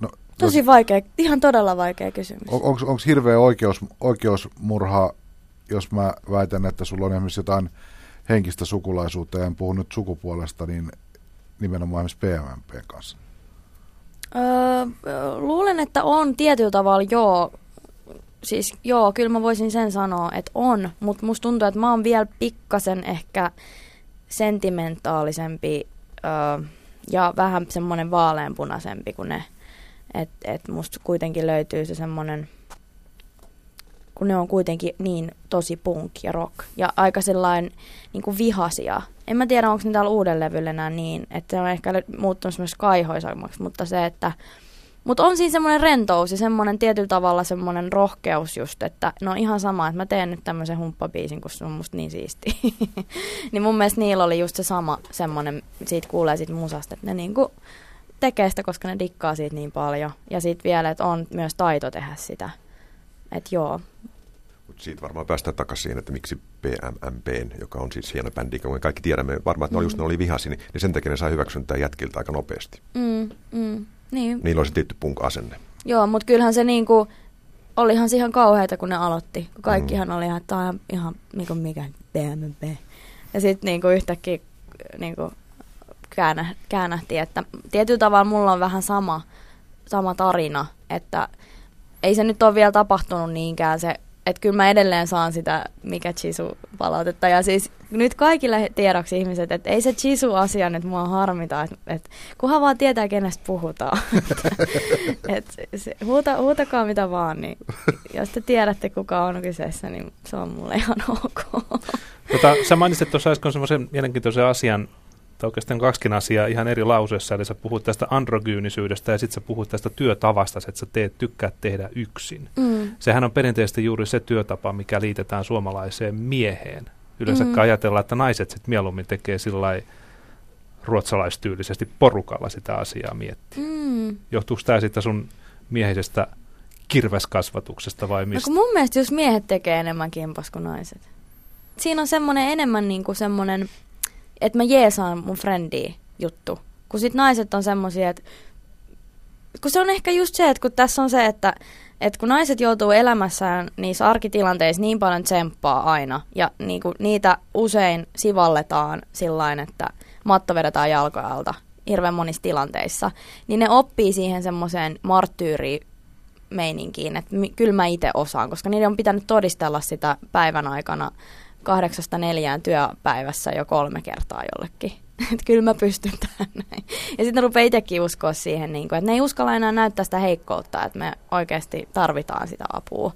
no, Tosi jos, vaikea, ihan todella vaikea kysymys. On, Onko hirveä oikeus, oikeusmurha jos mä väitän, että sulla on esimerkiksi jotain henkistä sukulaisuutta, ja en puhu nyt sukupuolesta, niin nimenomaan esimerkiksi PMMPn kanssa? Öö, luulen, että on tietyllä tavalla joo. Siis joo, kyllä mä voisin sen sanoa, että on, mutta musta tuntuu, että mä oon vielä pikkasen ehkä sentimentaalisempi öö, ja vähän semmoinen vaaleanpunaisempi kuin ne. Että et musta kuitenkin löytyy se semmoinen kun ne on kuitenkin niin tosi punk ja rock ja aika sellainen niin kuin vihasia. En mä tiedä, onko ne täällä uuden levyllä enää niin, että se on ehkä muuttunut myös kaihoisammaksi, mutta se, että mutta on siinä semmoinen rentous ja semmoinen tietyllä tavalla semmoinen rohkeus just, että no ihan sama, että mä teen nyt tämmöisen humppabiisin, kun se on musta niin siisti. niin mun mielestä niillä oli just se sama semmoinen, siitä kuulee siitä musasta, että ne niinku tekee sitä, koska ne dikkaa siitä niin paljon. Ja sitten vielä, että on myös taito tehdä sitä. Että joo. Mut siitä varmaan päästään takaisin siihen, että miksi PMMP, joka on siis hieno bändi, kun me kaikki tiedämme varmaan, että ne, oli, just, ne oli vihasi, niin, niin sen takia ne sai hyväksyntää jätkiltä aika nopeasti. Mm, mm, niin. Niillä oli se tietty punk-asenne. Joo, mutta kyllähän se niinku, olihan se ihan kauheita, kun ne aloitti. Kaikkihan mm. oli ihan, että on ihan niinku mikä PMMP. Ja sitten niinku yhtäkkiä niinku käännä, käännähti, että tietyllä tavalla mulla on vähän sama, sama tarina, että ei se nyt ole vielä tapahtunut niinkään se, että kyllä mä edelleen saan sitä mikä chisu palautetta. Ja siis nyt kaikille tiedoksi ihmiset, että ei se chisu asia nyt mua harmita, että et, kunhan vaan tietää kenestä puhutaan. et, se, huuta, huutakaa mitä vaan, niin jos te tiedätte kuka on kyseessä, niin se on mulle ihan ok. Tota, sä mainitsit tuossa äsken semmoisen mielenkiintoisen asian, tai oikeastaan kaksikin asiaa ihan eri lauseessa, eli sä puhut tästä androgyynisyydestä ja sitten sä puhut tästä työtavasta, että sä teet, tykkäät tehdä yksin. Mm. Sehän on perinteisesti juuri se työtapa, mikä liitetään suomalaiseen mieheen. Yleensä mm. ajatellaan, että naiset sitten mieluummin tekee sillä ruotsalaistyylisesti porukalla sitä asiaa miettiä. Mm. Johtuuko tämä sitten sun miehisestä kirveskasvatuksesta vai mistä? No mun mielestä jos miehet tekee enemmän kimpas kuin naiset. Siinä on semmoinen enemmän niin kuin semmoinen että mä jeesaan mun frendiä juttu. Kun sit naiset on semmosia, että kun se on ehkä just se, että kun tässä on se, että, että kun naiset joutuu elämässään niissä arkitilanteissa niin paljon tsemppaa aina, ja niinku, niitä usein sivalletaan sillain, että matto vedetään jalkojalta hirveän monissa tilanteissa, niin ne oppii siihen semmoiseen marttyyri meininkiin, että kyllä mä itse osaan, koska niiden on pitänyt todistella sitä päivän aikana kahdeksasta neljään työpäivässä jo kolme kertaa jollekin. Että kyllä mä pystyn tähän näin. Ja sitten rupeaa itsekin uskoa siihen, niin kuin, että ne ei uskalla enää näyttää sitä heikkoutta, että me oikeasti tarvitaan sitä apua.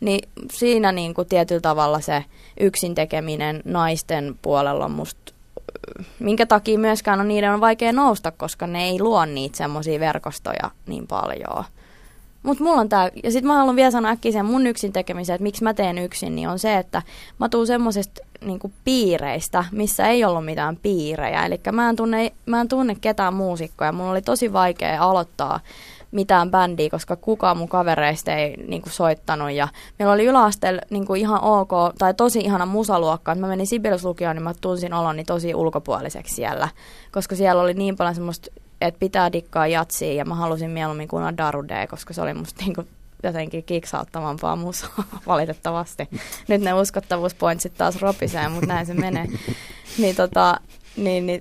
Niin siinä niin kuin tietyllä tavalla se yksin tekeminen naisten puolella on musta minkä takia myöskään on niiden on vaikea nousta, koska ne ei luo niitä semmoisia verkostoja niin paljon. Mutta mulla on tää, ja sitten mä haluan vielä sanoa äkkiä sen mun yksin tekemisen, että miksi mä teen yksin, niin on se, että mä tuun semmoisesta niinku piireistä, missä ei ollut mitään piirejä. Eli mä mä en tunne ketään muusikkoja. Mulla oli tosi vaikea aloittaa mitään bändiä, koska kukaan mun kavereista ei niinku, soittanut. Ja meillä oli yläasteella niinku, ihan ok, tai tosi ihana musaluokka. Mä menin Sibelius lukioon, niin mä tunsin oloni tosi ulkopuoliseksi siellä. Koska siellä oli niin paljon semmoista että pitää dikkaa jatsia ja mä halusin mieluummin kuunnella Darude, koska se oli musta niinku jotenkin kiksauttavampaa musaa valitettavasti. Nyt ne uskottavuuspointsit taas ropisee, mutta näin se menee. Niin, tota, niin, niin,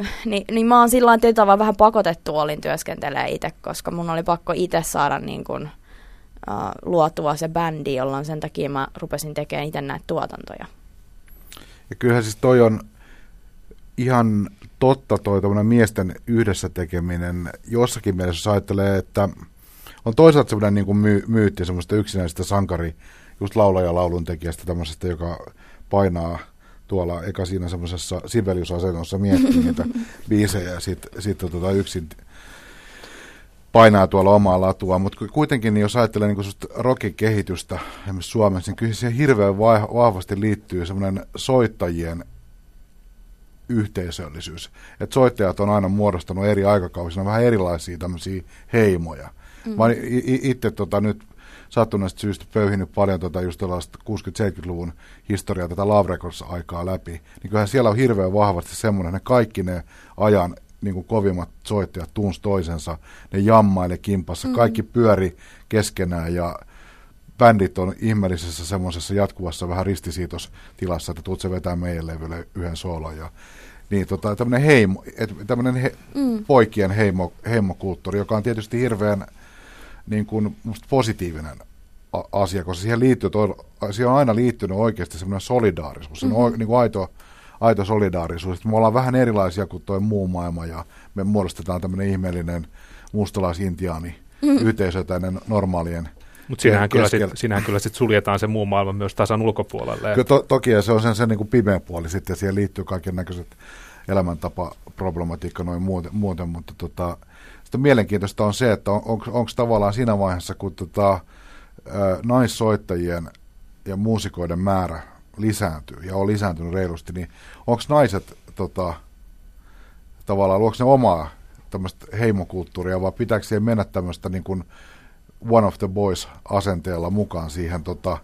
äh, niin, niin mä oon sillä tavalla vähän pakotettu olin työskentelee itse, koska mun oli pakko itse saada niin kun, äh, luotua se bändi, jolloin sen takia mä rupesin tekemään itse näitä tuotantoja. Ja kyllähän siis toi on ihan totta toi miesten yhdessä tekeminen. Jossakin mielessä jos ajattelee, että on toisaalta semmoinen niin kuin myy- myytti semmoista yksinäisestä sankari, just laulaja laulun tekijästä tämmöisestä, joka painaa tuolla eka siinä semmoisessa siveliusasennossa miettii niitä biisejä ja sitten sit, tota yksin painaa tuolla omaa latua, mutta kuitenkin niin jos ajattelee niin rockin kehitystä Suomessa, niin kyllä siihen hirveän vahvasti liittyy semmoinen soittajien yhteisöllisyys. Että soittajat on aina muodostanut eri aikakausina vähän erilaisia tämmöisiä heimoja. Mm. Mä itse tota, nyt sattuneesta syystä pöyhinyt paljon tota, just 60-70-luvun historiaa, tätä Love Records-aikaa läpi, niin kyllähän siellä on hirveän vahvasti semmoinen, ne kaikki ne ajan niin kuin kovimmat soittajat tunsi toisensa, ne jammaili kimpassa, mm. kaikki pyöri keskenään ja bändit on ihmeellisessä semmoisessa jatkuvassa vähän ristisiitostilassa, että tuut se vetää meidän levylle yhden soolon ja niin tota, tämmöinen heimo, tämmöinen he, mm. poikien heimo, heimokulttuuri, joka on tietysti hirveän niin kuin, positiivinen asia, koska siihen, liittyy, toi, siihen on aina liittynyt oikeasti semmoinen solidaarisuus, mm-hmm. on niin kuin aito, aito solidaarisuus. Me ollaan vähän erilaisia kuin tuo muu maailma ja me muodostetaan tämmöinen ihmeellinen mustalaisintiaani mm-hmm. yhteisö tänne normaalien mutta siinähän, kyllä sit, siinähän kyllä sit suljetaan se muu maailma myös tasan ulkopuolelle. Kyllä to, toki ja se on sen, sen niin kuin pimeä puoli sitten, siihen liittyy kaiken näköiset elämäntapa-problematiikka noin muuten, muuten mutta tota, sitten mielenkiintoista on se, että on, onko tavallaan siinä vaiheessa, kun tota, naissoittajien ja muusikoiden määrä lisääntyy ja on lisääntynyt reilusti, niin onko naiset tota, tavallaan, luokse ne omaa tämmöistä heimokulttuuria, vai pitääkö siihen mennä tämmöistä niin kuin one of the boys asenteella mukaan siihen tota,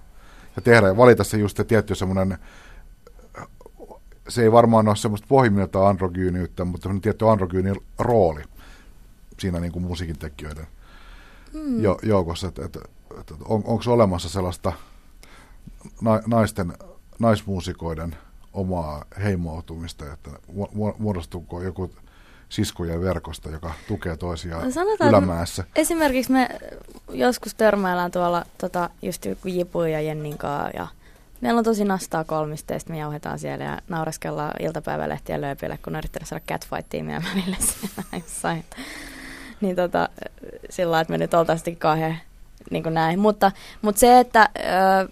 ja tehdä ja valita se just se tietty semmoinen se ei varmaan ole semmoista pohjimmiltaan androgyyniyttä, mutta semmoinen tietty androgyynin rooli siinä niin kuin musiikin tekijöiden mm. jo, joukossa, että, että, että on, onko olemassa sellaista na, naisten, naismuusikoiden omaa heimoutumista, että muodostuuko joku siskojen verkosta, joka tukee toisiaan no Sanotaan, ylämäessä. Esimerkiksi me joskus törmäillään tuolla tota, just joku Jipu ja Jennin kanssa ja meillä on tosi nastaa kolmista ja me jauhetaan siellä ja naureskellaan iltapäivälehtiä lööpille, kun yritetään saada catfightia meidän välille siellä jossain niin tota, sillä että me nyt oltaisiin kauhean niin kuin näin. Mutta, mutta se, että ö,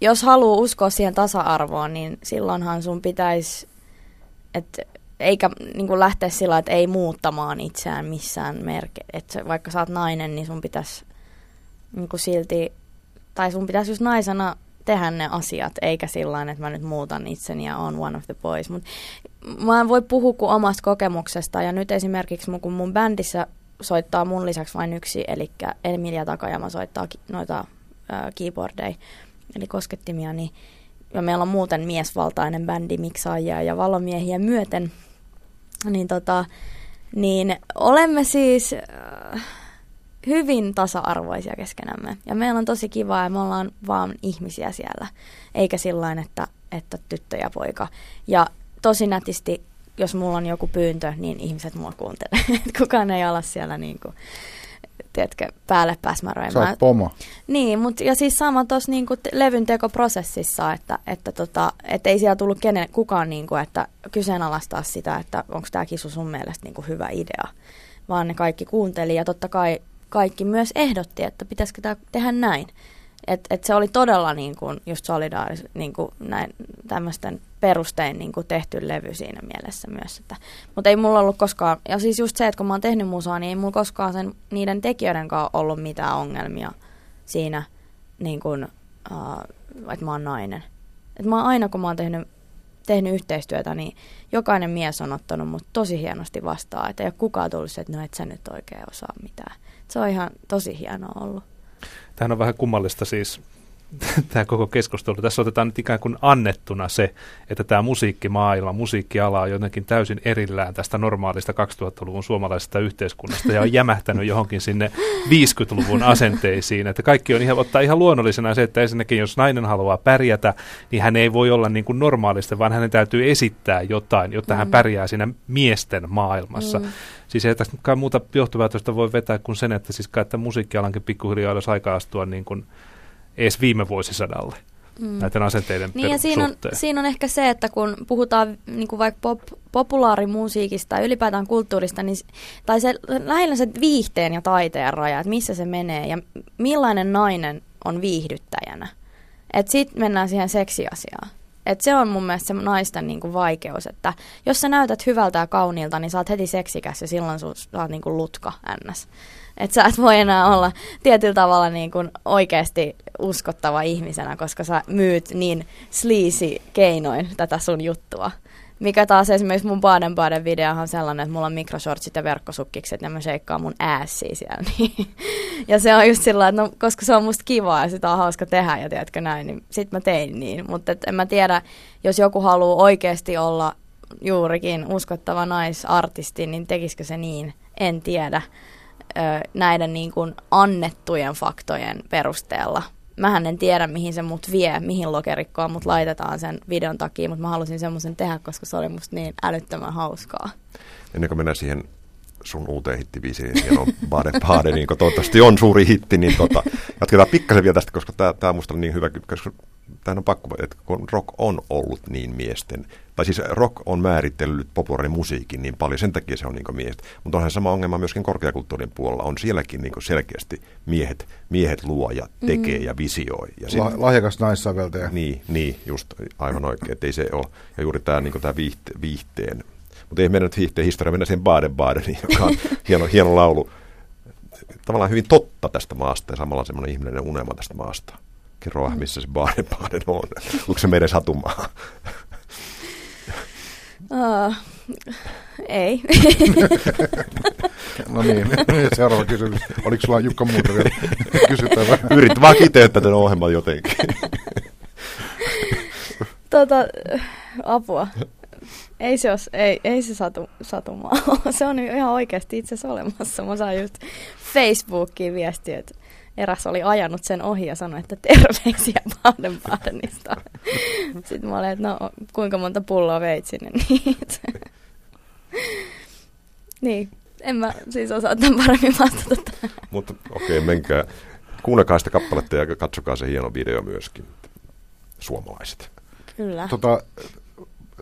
jos haluaa uskoa siihen tasa-arvoon, niin silloinhan sun pitäisi, että eikä niin kuin lähteä sillä että ei muuttamaan itseään missään merke. Että vaikka sä oot nainen, niin sun pitäisi niin kuin silti, tai sun pitäisi just naisena tehdä ne asiat, eikä sillä että mä nyt muutan itseni ja on one of the boys. Mut mä en voi puhua kuin omasta kokemuksesta, ja nyt esimerkiksi kun mun bändissä soittaa mun lisäksi vain yksi, eli Emilia Takajama soittaa ki- noita äh, keyboardeja, eli koskettimia, niin ja meillä on muuten miesvaltainen bändi miksaajia ja valomiehiä myöten, niin, tota, niin olemme siis äh, hyvin tasa-arvoisia keskenämme. Ja meillä on tosi kivaa ja me ollaan vaan ihmisiä siellä, eikä sillä että, että tyttö ja poika. Ja tosi nätisti jos mulla on joku pyyntö, niin ihmiset mua kuuntelee. Kukaan ei ala siellä niin kuin, tiedätkö, päälle pääsmäröimään. Sä pomo. Niin, mutta ja siis sama tuossa niin levyn tekoprosessissa, että, että tota, et ei siellä tullut kenen, kukaan, niin kuin, että kyseenalaistaa sitä, että onko tämä kisu sun mielestä niin kuin hyvä idea, vaan ne kaikki kuunteli ja totta kai kaikki myös ehdotti, että pitäisikö tämä tehdä näin. Et, et se oli todella niin kuin, just solidaaris, niin kuin näin, tämmöisten perustein niin kuin tehty levy siinä mielessä myös. Mutta ei mulla ollut koskaan, ja siis just se, että kun mä oon tehnyt musaa, niin ei mulla koskaan sen, niiden tekijöiden kanssa ollut mitään ongelmia siinä, niin kuin, uh, että mä oon nainen. Et mä oon aina, kun mä oon tehnyt, tehnyt yhteistyötä, niin jokainen mies on ottanut mut tosi hienosti vastaan, että ei ole kukaan tullut se, että no et sä nyt oikein osaa mitään. Se on ihan tosi hienoa ollut. Tähän on vähän kummallista siis tämä koko keskustelu. Tässä otetaan nyt ikään kuin annettuna se, että tämä musiikkimaailma, musiikkiala on jotenkin täysin erillään tästä normaalista 2000-luvun suomalaisesta yhteiskunnasta ja on jämähtänyt johonkin sinne 50-luvun asenteisiin. Että kaikki on ihan, ottaa ihan luonnollisena se, että ensinnäkin jos nainen haluaa pärjätä, niin hän ei voi olla niin kuin normaalista, vaan hänen täytyy esittää jotain, jotta mm. hän pärjää siinä miesten maailmassa. Mm. Siis ei tästä muuta johtopäätöstä voi vetää kuin sen, että siis kai että musiikkialankin pikkuhiljaa olisi aika astua niin kuin edes viime vuosisadalle. mm. näiden asenteiden niin ja siinä on, siinä on ehkä se, että kun puhutaan niin kuin vaikka pop, populaarimusiikista ja ylipäätään kulttuurista, niin, tai se, lähinnä se viihteen ja taiteen raja, että missä se menee ja millainen nainen on viihdyttäjänä. Että sitten mennään siihen seksiasiaan. Et se on mun mielestä se naisten niinku vaikeus, että jos sä näytät hyvältä ja kauniilta, niin sä oot heti seksikäs ja silloin sä oot niinku lutka ns. Että sä et voi enää olla tietyllä tavalla niinku oikeasti uskottava ihmisenä, koska sä myyt niin sleazy keinoin tätä sun juttua. Mikä taas esimerkiksi mun Baden-Baden videohan on sellainen, että mulla on mikroshortsit ja verkkosukkikset ja mä sheikkaan mun ässiä siellä. Niin. ja se on just sillä että no, koska se on musta kivaa ja sitä on hauska tehdä ja tiedätkö näin, niin sit mä tein niin. Mutta en mä tiedä, jos joku haluaa oikeasti olla juurikin uskottava naisartisti, niin tekisikö se niin? En tiedä näiden niin kuin annettujen faktojen perusteella mähän en tiedä, mihin se mut vie, mihin lokerikkoon mut laitetaan sen videon takia, mutta mä halusin semmoisen tehdä, koska se oli musta niin älyttömän hauskaa. Ennen kuin mennään siihen sun uuteen hittiviisiin, hieno Bade Bade, niin toivottavasti on suuri hitti, niin tota, jatketaan pikkasen vielä tästä, koska tämä on musta niin hyvä, koska tämä on pakko, että kun rock on ollut niin miesten, tai siis rock on määritellyt populaarin musiikin niin paljon, sen takia se on niin miehet. Mutta onhan sama ongelma myöskin korkeakulttuurin puolella, on sielläkin niin selkeästi miehet, miehet luo ja tekee mm. ja visioi. Ja sit, La, lahjakas naissäveltäjä. Niin, niin, just aivan oikein, että ei se ole. Ja juuri tämä, niin tämä viihte, viihteen, mutta ei mennä nyt viihteen historia, mennään siihen Baden-Badeniin, joka on hieno, hieno laulu. Tavallaan hyvin totta tästä maasta ja samalla semmoinen ihminen unelma tästä maasta. Kerro vähän, missä se Baden-Baden on. Onko se meidän satumaa? Uh, ei. no niin, seuraava kysymys. Oliko sulla Jukka muuta vielä kysyttävää? Yrit vaan kiteyttää tämän ohjelman jotenkin. tota, apua. Ei se, os, ei, ei se satu, satumaa Se on ihan oikeasti itse asiassa olemassa. Mä saan just Facebookiin viestiä, että eräs oli ajanut sen ohi ja sanoi, että terveisiä Baden-Badenista. Sitten mä olin, että no kuinka monta pulloa veit sinne niitä. niin, en mä siis osaa tämän paremmin vastata tähän. Mutta okei, okay, menkää. Kuunnelkaa sitä kappaletta ja katsokaa se hieno video myöskin. Suomalaiset. Kyllä. Tota,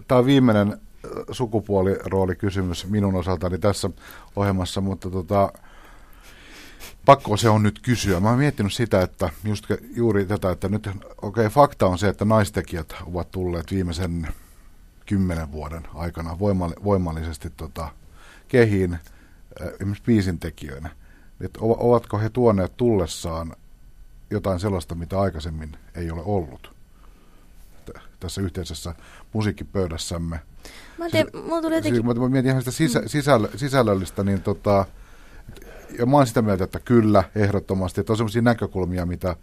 Tämä on viimeinen sukupuoliroolikysymys minun osaltani tässä ohjelmassa, mutta tota, pakko se on nyt kysyä. Mä oon miettinyt sitä, että just juuri tätä, että nyt okei, okay, fakta on se, että naistekijät ovat tulleet viimeisen kymmenen vuoden aikana voimalli, voimallisesti tota, kehiin, esimerkiksi biisintekijöinä. Että ovatko he tuoneet tullessaan jotain sellaista, mitä aikaisemmin ei ole ollut tässä yhteisessä musiikkipöydässämme. Mä, tiedän, siis, mulla tuli jotenkin... Siis, mä mietin ihan sitä sisä, mm. sisällö, sisällöllistä, niin tota, ja mä oon sitä mieltä, että kyllä, ehdottomasti, että on sellaisia näkökulmia, mitä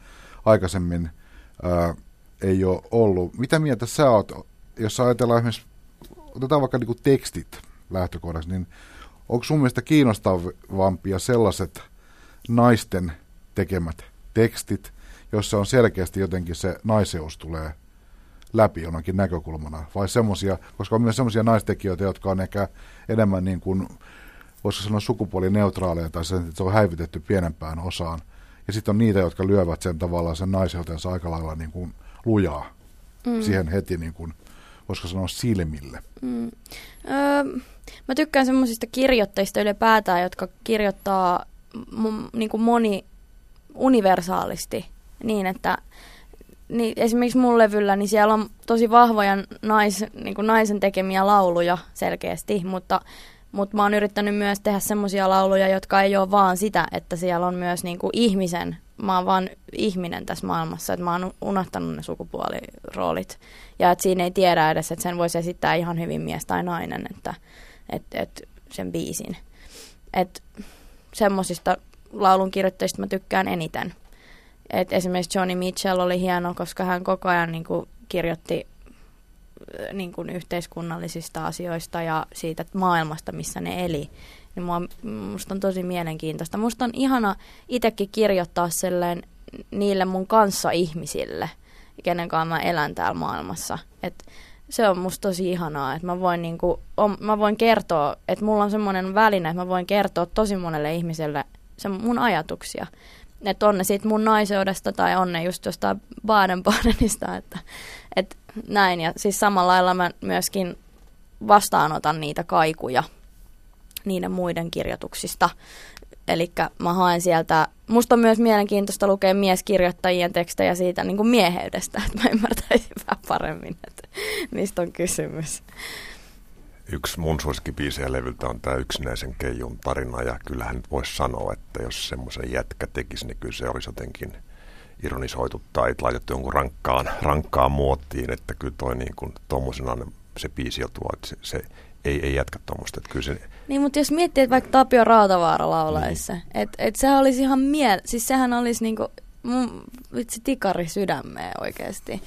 aikaisemmin ää, ei ole ollut. Mitä mieltä sä oot, jos ajatellaan esimerkiksi, otetaan vaikka niin tekstit lähtökohdaksi, niin onko sun mielestä kiinnostavampia sellaiset naisten tekemät tekstit, jossa on selkeästi jotenkin se naiseus tulee läpi jonakin näkökulmana, vai semmoisia, koska on myös semmoisia naistekijöitä, jotka on ehkä enemmän niin kuin voisiko sanoa sukupuolineutraaleja tai sen, että se on häivitetty pienempään osaan. Ja sitten on niitä, jotka lyövät sen tavallaan sen naiseutensa aika lailla niin kuin lujaa mm. siihen heti, niin kuin, voisiko sanoa silmille. Mm. Öö, mä tykkään semmoisista kirjoittajista ylipäätään, jotka kirjoittaa m- niin kuin moni universaalisti niin, että niin esimerkiksi mun levyllä, niin siellä on tosi vahvoja nais, niin kuin naisen tekemiä lauluja selkeästi, mutta mutta mä oon yrittänyt myös tehdä semmoisia lauluja, jotka ei ole vaan sitä, että siellä on myös niinku ihmisen, mä oon vaan ihminen tässä maailmassa, että mä oon unohtanut ne sukupuoliroolit. Ja että siinä ei tiedä edes, että sen voisi esittää ihan hyvin mies tai nainen, että et, et sen biisin. Että semmoisista laulun kirjoittajista mä tykkään eniten. Et esimerkiksi Johnny Mitchell oli hieno, koska hän koko ajan niinku kirjoitti niin kuin yhteiskunnallisista asioista ja siitä maailmasta, missä ne eli. Niin mua, musta on tosi mielenkiintoista. Musta on ihana itsekin kirjoittaa silleen niille mun kanssa ihmisille, kenen kanssa mä elän täällä maailmassa. Et se on musta tosi ihanaa, että mä voin, niinku, on, mä voin kertoa, että mulla on semmoinen väline, että mä voin kertoa tosi monelle ihmiselle sen mun ajatuksia. että on ne siitä mun naiseudesta tai on ne just jostain Baden-Badenista, että, että näin. Ja siis samalla lailla mä myöskin vastaanotan niitä kaikuja niiden muiden kirjoituksista. Eli mä haen sieltä, musta on myös mielenkiintoista lukea mieskirjoittajien tekstejä siitä niin kuin mieheydestä, että mä ymmärtäisin vähän paremmin, että mistä on kysymys. Yksi mun suosikkibiisejä levyltä on tämä yksinäisen keijun tarina, ja kyllähän nyt voisi sanoa, että jos semmoisen jätkä tekisi, niin kyllä se olisi jotenkin ironisoitu tai laitettu jonkun rankkaan, rankkaan muottiin, että kyllä toi niin kuin, tommosena se biisi jo tuo, että se, se ei, ei jätkä tuommoista. Kyllä se... Niin, mutta jos miettii, että vaikka Tapio Rautavaara laulaisi niin. että et sehän olisi ihan miel... Siis sehän olisi niinku mun vitsi tikari sydämeen oikeasti.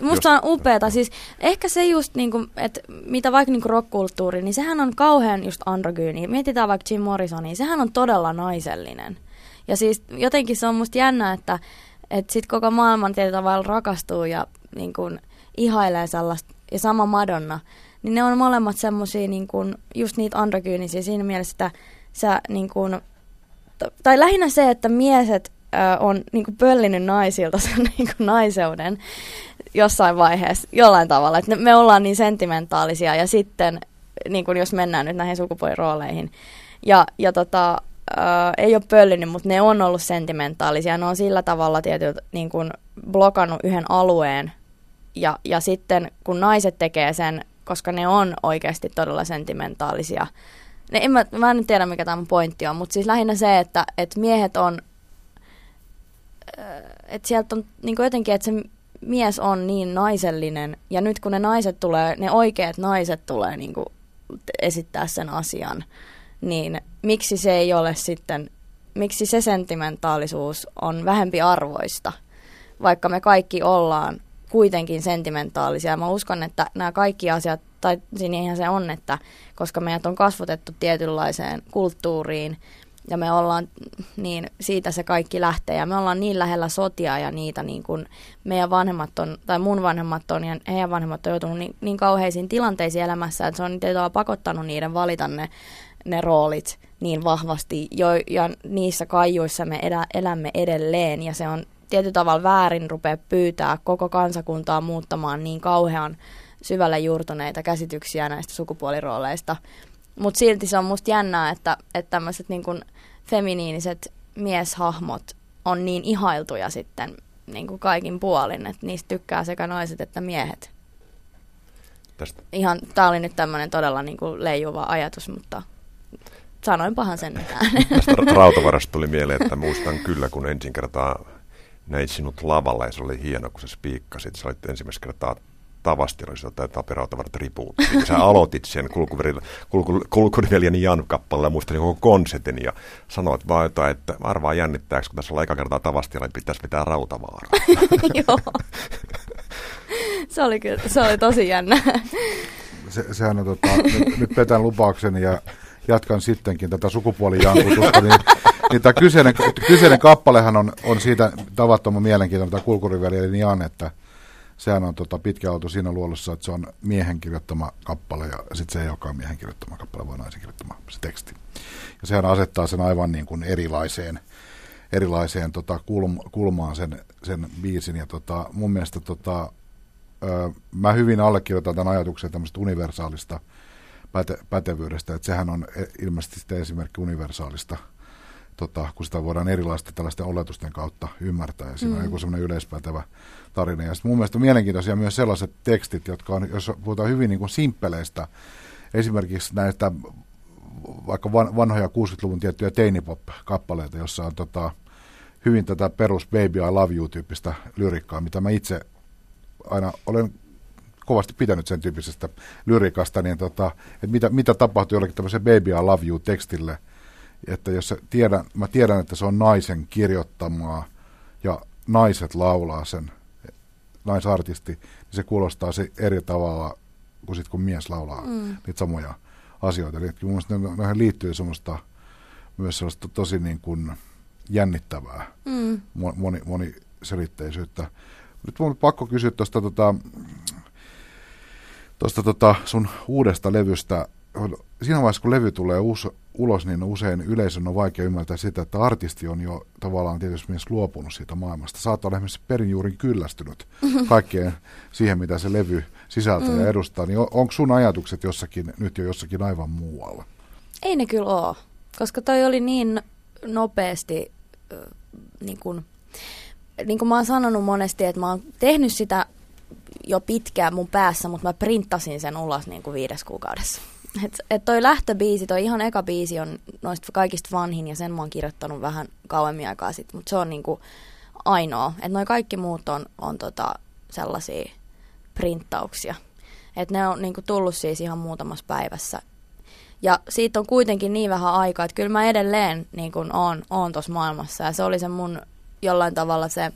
Musta Just, on upeeta. Siis ehkä se just, niinku, että mitä vaikka niinku rockkulttuuri, niin sehän on kauhean just androgyyni. Mietitään vaikka Jim Morrisonia, sehän on todella naisellinen. Ja siis jotenkin se on musta jännä, että et sit koko maailman tietyllä tavalla rakastuu ja niinku, ihailee sellaista. Ja sama Madonna niin ne on molemmat semmosia niin kuin, just niitä androgyynisiä siinä mielessä, että sä niin kuin, tai lähinnä se, että mieset äh, on niin kuin pöllinyt naisilta sen niin kuin naiseuden jossain vaiheessa jollain tavalla, että me ollaan niin sentimentaalisia ja sitten niin kuin jos mennään nyt näihin sukupuolirooleihin ja, ja tota, äh, ei ole pöllinyt, mutta ne on ollut sentimentaalisia. Ne on sillä tavalla tietysti niin kuin blokannut yhden alueen ja, ja sitten kun naiset tekee sen koska ne on oikeasti todella sentimentaalisia. Ne, en mä, mä en tiedä, mikä tämä pointti on, mutta siis lähinnä se, että, että miehet on, äh, että sieltä on niin jotenkin, että se mies on niin naisellinen, ja nyt kun ne naiset tulee, ne oikeat naiset tulee niin kuin esittää sen asian, niin miksi se ei ole sitten, miksi se sentimentaalisuus on vähempi arvoista, vaikka me kaikki ollaan kuitenkin sentimentaalisia. Mä uskon, että nämä kaikki asiat, tai niinhän se on, että koska meidät on kasvatettu tietynlaiseen kulttuuriin, ja me ollaan, niin siitä se kaikki lähtee. Ja me ollaan niin lähellä sotia ja niitä niin kuin meidän vanhemmat on, tai mun vanhemmat on ja heidän vanhemmat on joutunut niin, niin kauheisiin tilanteisiin elämässä, että se on tietyllä pakottanut niiden valita ne, ne roolit niin vahvasti, jo, ja niissä kaijuissa me elä, elämme edelleen, ja se on tietyllä tavalla väärin rupea pyytää koko kansakuntaa muuttamaan niin kauhean syvälle juurtuneita käsityksiä näistä sukupuolirooleista. Mutta silti se on musta jännää, että, että tämmöiset niin feminiiniset mieshahmot on niin ihailtuja sitten niin kuin kaikin puolin, että niistä tykkää sekä naiset että miehet. Tästä. Ihan, tää oli nyt tämmöinen todella niin kuin leijuva ajatus, mutta sanoinpahan sen Tästä rautavarasta tuli mieleen, että muistan kyllä, kun ensin kertaa näin sinut lavalla ja se oli hieno, kun sä spiikkasit. Sä olit ensimmäistä kertaa tavastirallista tai tapirautavarat ripuutti. Sä aloitit sen kulkuniveljeni Jan kappaleella, muistan koko konsertin ja sanoit vaan jotain, että arvaa jännittääkö, kun tässä on aika kertaa tavastilla, niin pitäisi pitää rautavaaraa. Joo. Se oli, kyllä, se oli tosi jännä. Se, sehän on tota, nyt, nyt petän lupauksen ja jatkan sittenkin tätä sukupuolijankutusta, niin, niin tämä kyseinen, kyseinen kappalehan on, on siitä tavattoman mielenkiintoinen, tämä kulkuriveli eli Jan, että sehän on tota, pitkä oltu siinä luolossa, että se on miehen kirjoittama kappale ja sitten se ei olekaan miehen kirjoittama kappale, vaan naisen kirjoittama se teksti. Ja sehän asettaa sen aivan niin kuin erilaiseen, erilaiseen tota, kulma, kulmaan sen, sen biisin. Ja tota, mun mielestä tota, ö, mä hyvin allekirjoitan tämän ajatuksen tämmöistä universaalista päte, pätevyydestä, että sehän on e, ilmeisesti sitten esimerkki universaalista, tota, kun sitä voidaan erilaisten tällaisten oletusten kautta ymmärtää, ja siinä mm. on joku semmoinen yleispätevä tarina. Ja sitten mun mielestä mielenkiintoisia myös sellaiset tekstit, jotka on, jos puhutaan hyvin niin kuin simppeleistä, esimerkiksi näistä vaikka vanhoja 60-luvun tiettyjä teinipop-kappaleita, jossa on tota, hyvin tätä perus Baby I Love You-tyyppistä lyrikkaa, mitä mä itse aina olen kovasti pitänyt sen tyyppisestä lyrikasta, niin tota, että mitä, mitä tapahtuu jollekin tämmöisen Baby I Love You-tekstille, että jos tiedän, mä tiedän, että se on naisen kirjoittamaa ja naiset laulaa sen, naisartisti, niin se kuulostaa se eri tavalla kuin sit, kun mies laulaa mm. niitä samoja asioita. Eli mun mielestä noihin liittyy semmoista, myös sellaista tosi niin kuin jännittävää mm. moni, moniselitteisyyttä. Nyt mun on pakko kysyä tuosta tota, tuosta tota sun uudesta levystä, siinä vaiheessa, kun levy tulee us, ulos, niin usein yleisön on vaikea ymmärtää sitä, että artisti on jo tavallaan tietysti myös luopunut siitä maailmasta. Saattaa olla esimerkiksi perinjuurin kyllästynyt kaikkeen siihen, mitä se levy sisältää mm. ja edustaa. Niin on, onko sun ajatukset jossakin, nyt jo jossakin aivan muualla? Ei ne kyllä ole, koska toi oli niin nopeasti, äh, niin kuin, niin kuin mä oon sanonut monesti, että mä oon tehnyt sitä jo pitkään mun päässä, mutta mä printtasin sen ulos niin kuin viides kuukaudessa. Et, et toi lähtöbiisi, toi ihan eka biisi on noista kaikista vanhin ja sen mä oon kirjoittanut vähän kauemmin aikaa sitten, mutta se on niinku ainoa. Että noi kaikki muut on, on tota sellaisia printtauksia. Että ne on niinku tullut siis ihan muutamassa päivässä. Ja siitä on kuitenkin niin vähän aikaa, että kyllä mä edelleen niin kun oon, oon tuossa maailmassa. Ja se oli se mun jollain tavalla se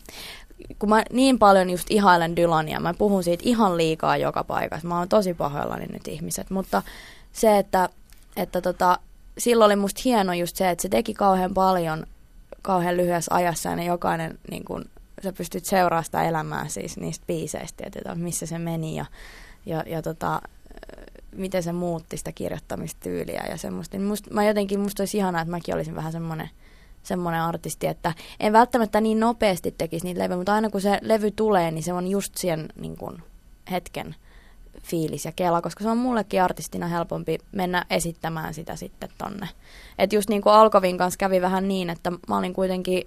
kun mä niin paljon just ihailen Dylania, mä puhun siitä ihan liikaa joka paikassa. Mä oon tosi pahoillani nyt ihmiset, mutta se, että, että tota, silloin oli musta hieno just se, että se teki kauhean paljon kauhean lyhyessä ajassa ja ne jokainen niin kun, sä pystyt seuraamaan sitä elämää siis niistä biiseistä, että missä se meni ja, ja, ja tota, miten se muutti sitä kirjoittamistyyliä ja semmoista. Niin musta, mä jotenkin, musta olisi ihanaa, että mäkin olisin vähän semmoinen semmoinen artisti, että en välttämättä niin nopeasti tekisi niitä levyjä, mutta aina kun se levy tulee, niin se on just siihen niin kuin, hetken fiilis ja kela, koska se on mullekin artistina helpompi mennä esittämään sitä sitten tonne. Että just niin kuin Alkovin kanssa kävi vähän niin, että mä olin kuitenkin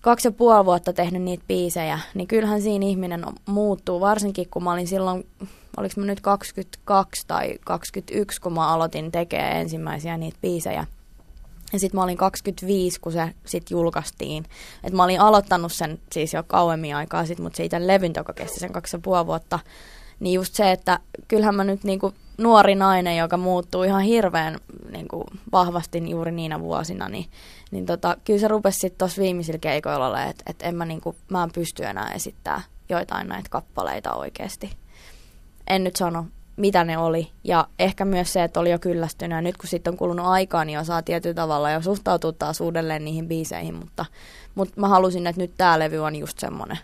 kaksi ja puoli vuotta tehnyt niitä biisejä, niin kyllähän siinä ihminen muuttuu, varsinkin kun mä olin silloin, oliko mä nyt 22 tai 21, kun mä aloitin tekemään ensimmäisiä niitä biisejä. Ja sitten mä olin 25, kun se sitten julkaistiin. Et mä olin aloittanut sen siis jo kauemmin aikaa sitten, mutta siitä levyn, joka kesti sen kaksi ja puoli vuotta, niin just se, että kyllähän mä nyt niinku nuori nainen, joka muuttuu ihan hirveän niinku vahvasti juuri niinä vuosina, niin, niin tota, kyllä se rupesi sitten tuossa viimeisillä keikoilla olemaan, että et en mä, niinku, mä en pysty enää esittämään joitain näitä kappaleita oikeasti. En nyt sano, mitä ne oli. Ja ehkä myös se, että oli jo kyllästynyt. Ja nyt kun sitten on kulunut aikaa, niin osaa tietyllä tavalla jo suhtautua taas uudelleen niihin biiseihin. Mutta, mutta mä halusin, että nyt tämä levy on just semmoinen.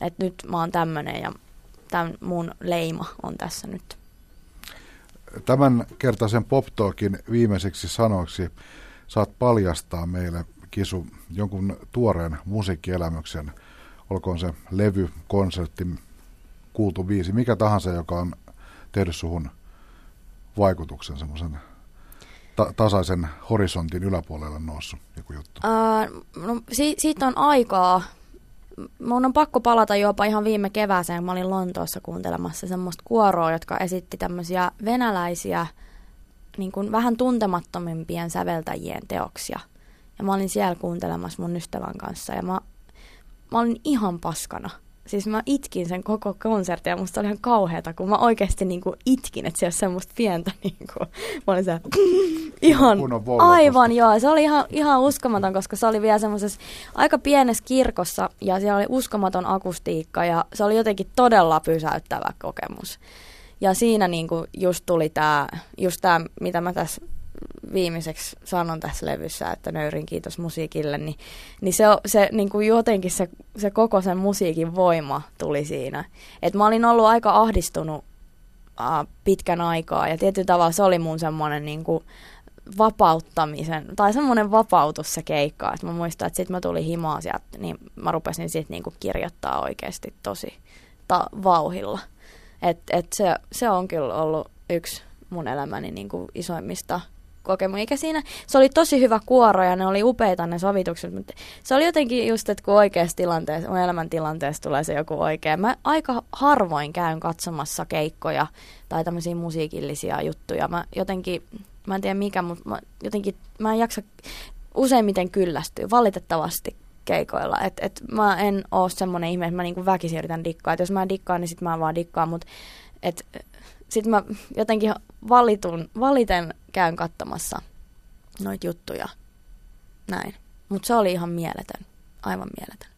Että nyt mä oon tämmönen ja tämän mun leima on tässä nyt. Tämän kertaisen Pop viimeiseksi sanoksi saat paljastaa meille, Kisu, jonkun tuoreen musiikkielämyksen, olkoon se levy, konsertti, kuultu biisi, mikä tahansa, joka on tehnyt suhun vaikutuksen, semmoisen ta- tasaisen horisontin yläpuolelle noussut joku juttu? Uh, no, si- siitä on aikaa, mun on pakko palata jopa ihan viime kevääseen, mä olin Lontoossa kuuntelemassa semmoista kuoroa, jotka esitti tämmöisiä venäläisiä niin kuin vähän tuntemattomimpien säveltäjien teoksia. Ja mä olin siellä kuuntelemassa mun ystävän kanssa ja mä, mä olin ihan paskana siis mä itkin sen koko konsertin ja musta oli ihan kauheata, kun mä oikeasti niinku itkin, että se on semmoista pientä niinku, mä olin siellä, ihan, aivan joo, se oli ihan, ihan uskomaton, koska se oli vielä semmoisessa aika pienessä kirkossa ja siellä oli uskomaton akustiikka ja se oli jotenkin todella pysäyttävä kokemus. Ja siinä niinku just tuli tämä, just tämä, mitä mä tässä viimeiseksi sanon tässä levyssä, että nöyrin kiitos musiikille, niin, niin se, se niin kuin jotenkin se, se koko sen musiikin voima tuli siinä. Et mä olin ollut aika ahdistunut uh, pitkän aikaa ja tietyllä tavalla se oli mun semmoinen niin kuin vapauttamisen, tai semmoinen vapautus se keikka, että mä muistan, että sitten mä tulin himaa sieltä, niin mä rupesin sitten niinku kirjoittaa oikeasti tosi ta- vauhilla. Et, et se, se on kyllä ollut yksi mun elämäni niinku isoimmista kokemus. Eikä siinä, se oli tosi hyvä kuoro ja ne oli upeita ne sovitukset, mutta se oli jotenkin just, että kun oikeassa tilanteessa, mun elämäntilanteessa tulee se joku oikea. Mä aika harvoin käyn katsomassa keikkoja tai tämmöisiä musiikillisia juttuja. Mä jotenkin, mä en tiedä mikä, mutta mä jotenkin, mä en jaksa useimmiten kyllästyä, valitettavasti keikoilla. Et, et mä en oo semmonen ihme, että mä niinku väkisin yritän dikkaa. Et jos mä dikkaan, niin sit mä vaan dikkaan, mutta et, sit mä jotenkin valitun, valiten käyn katsomassa noita juttuja. Näin. Mutta se oli ihan mieletön. Aivan mieletön.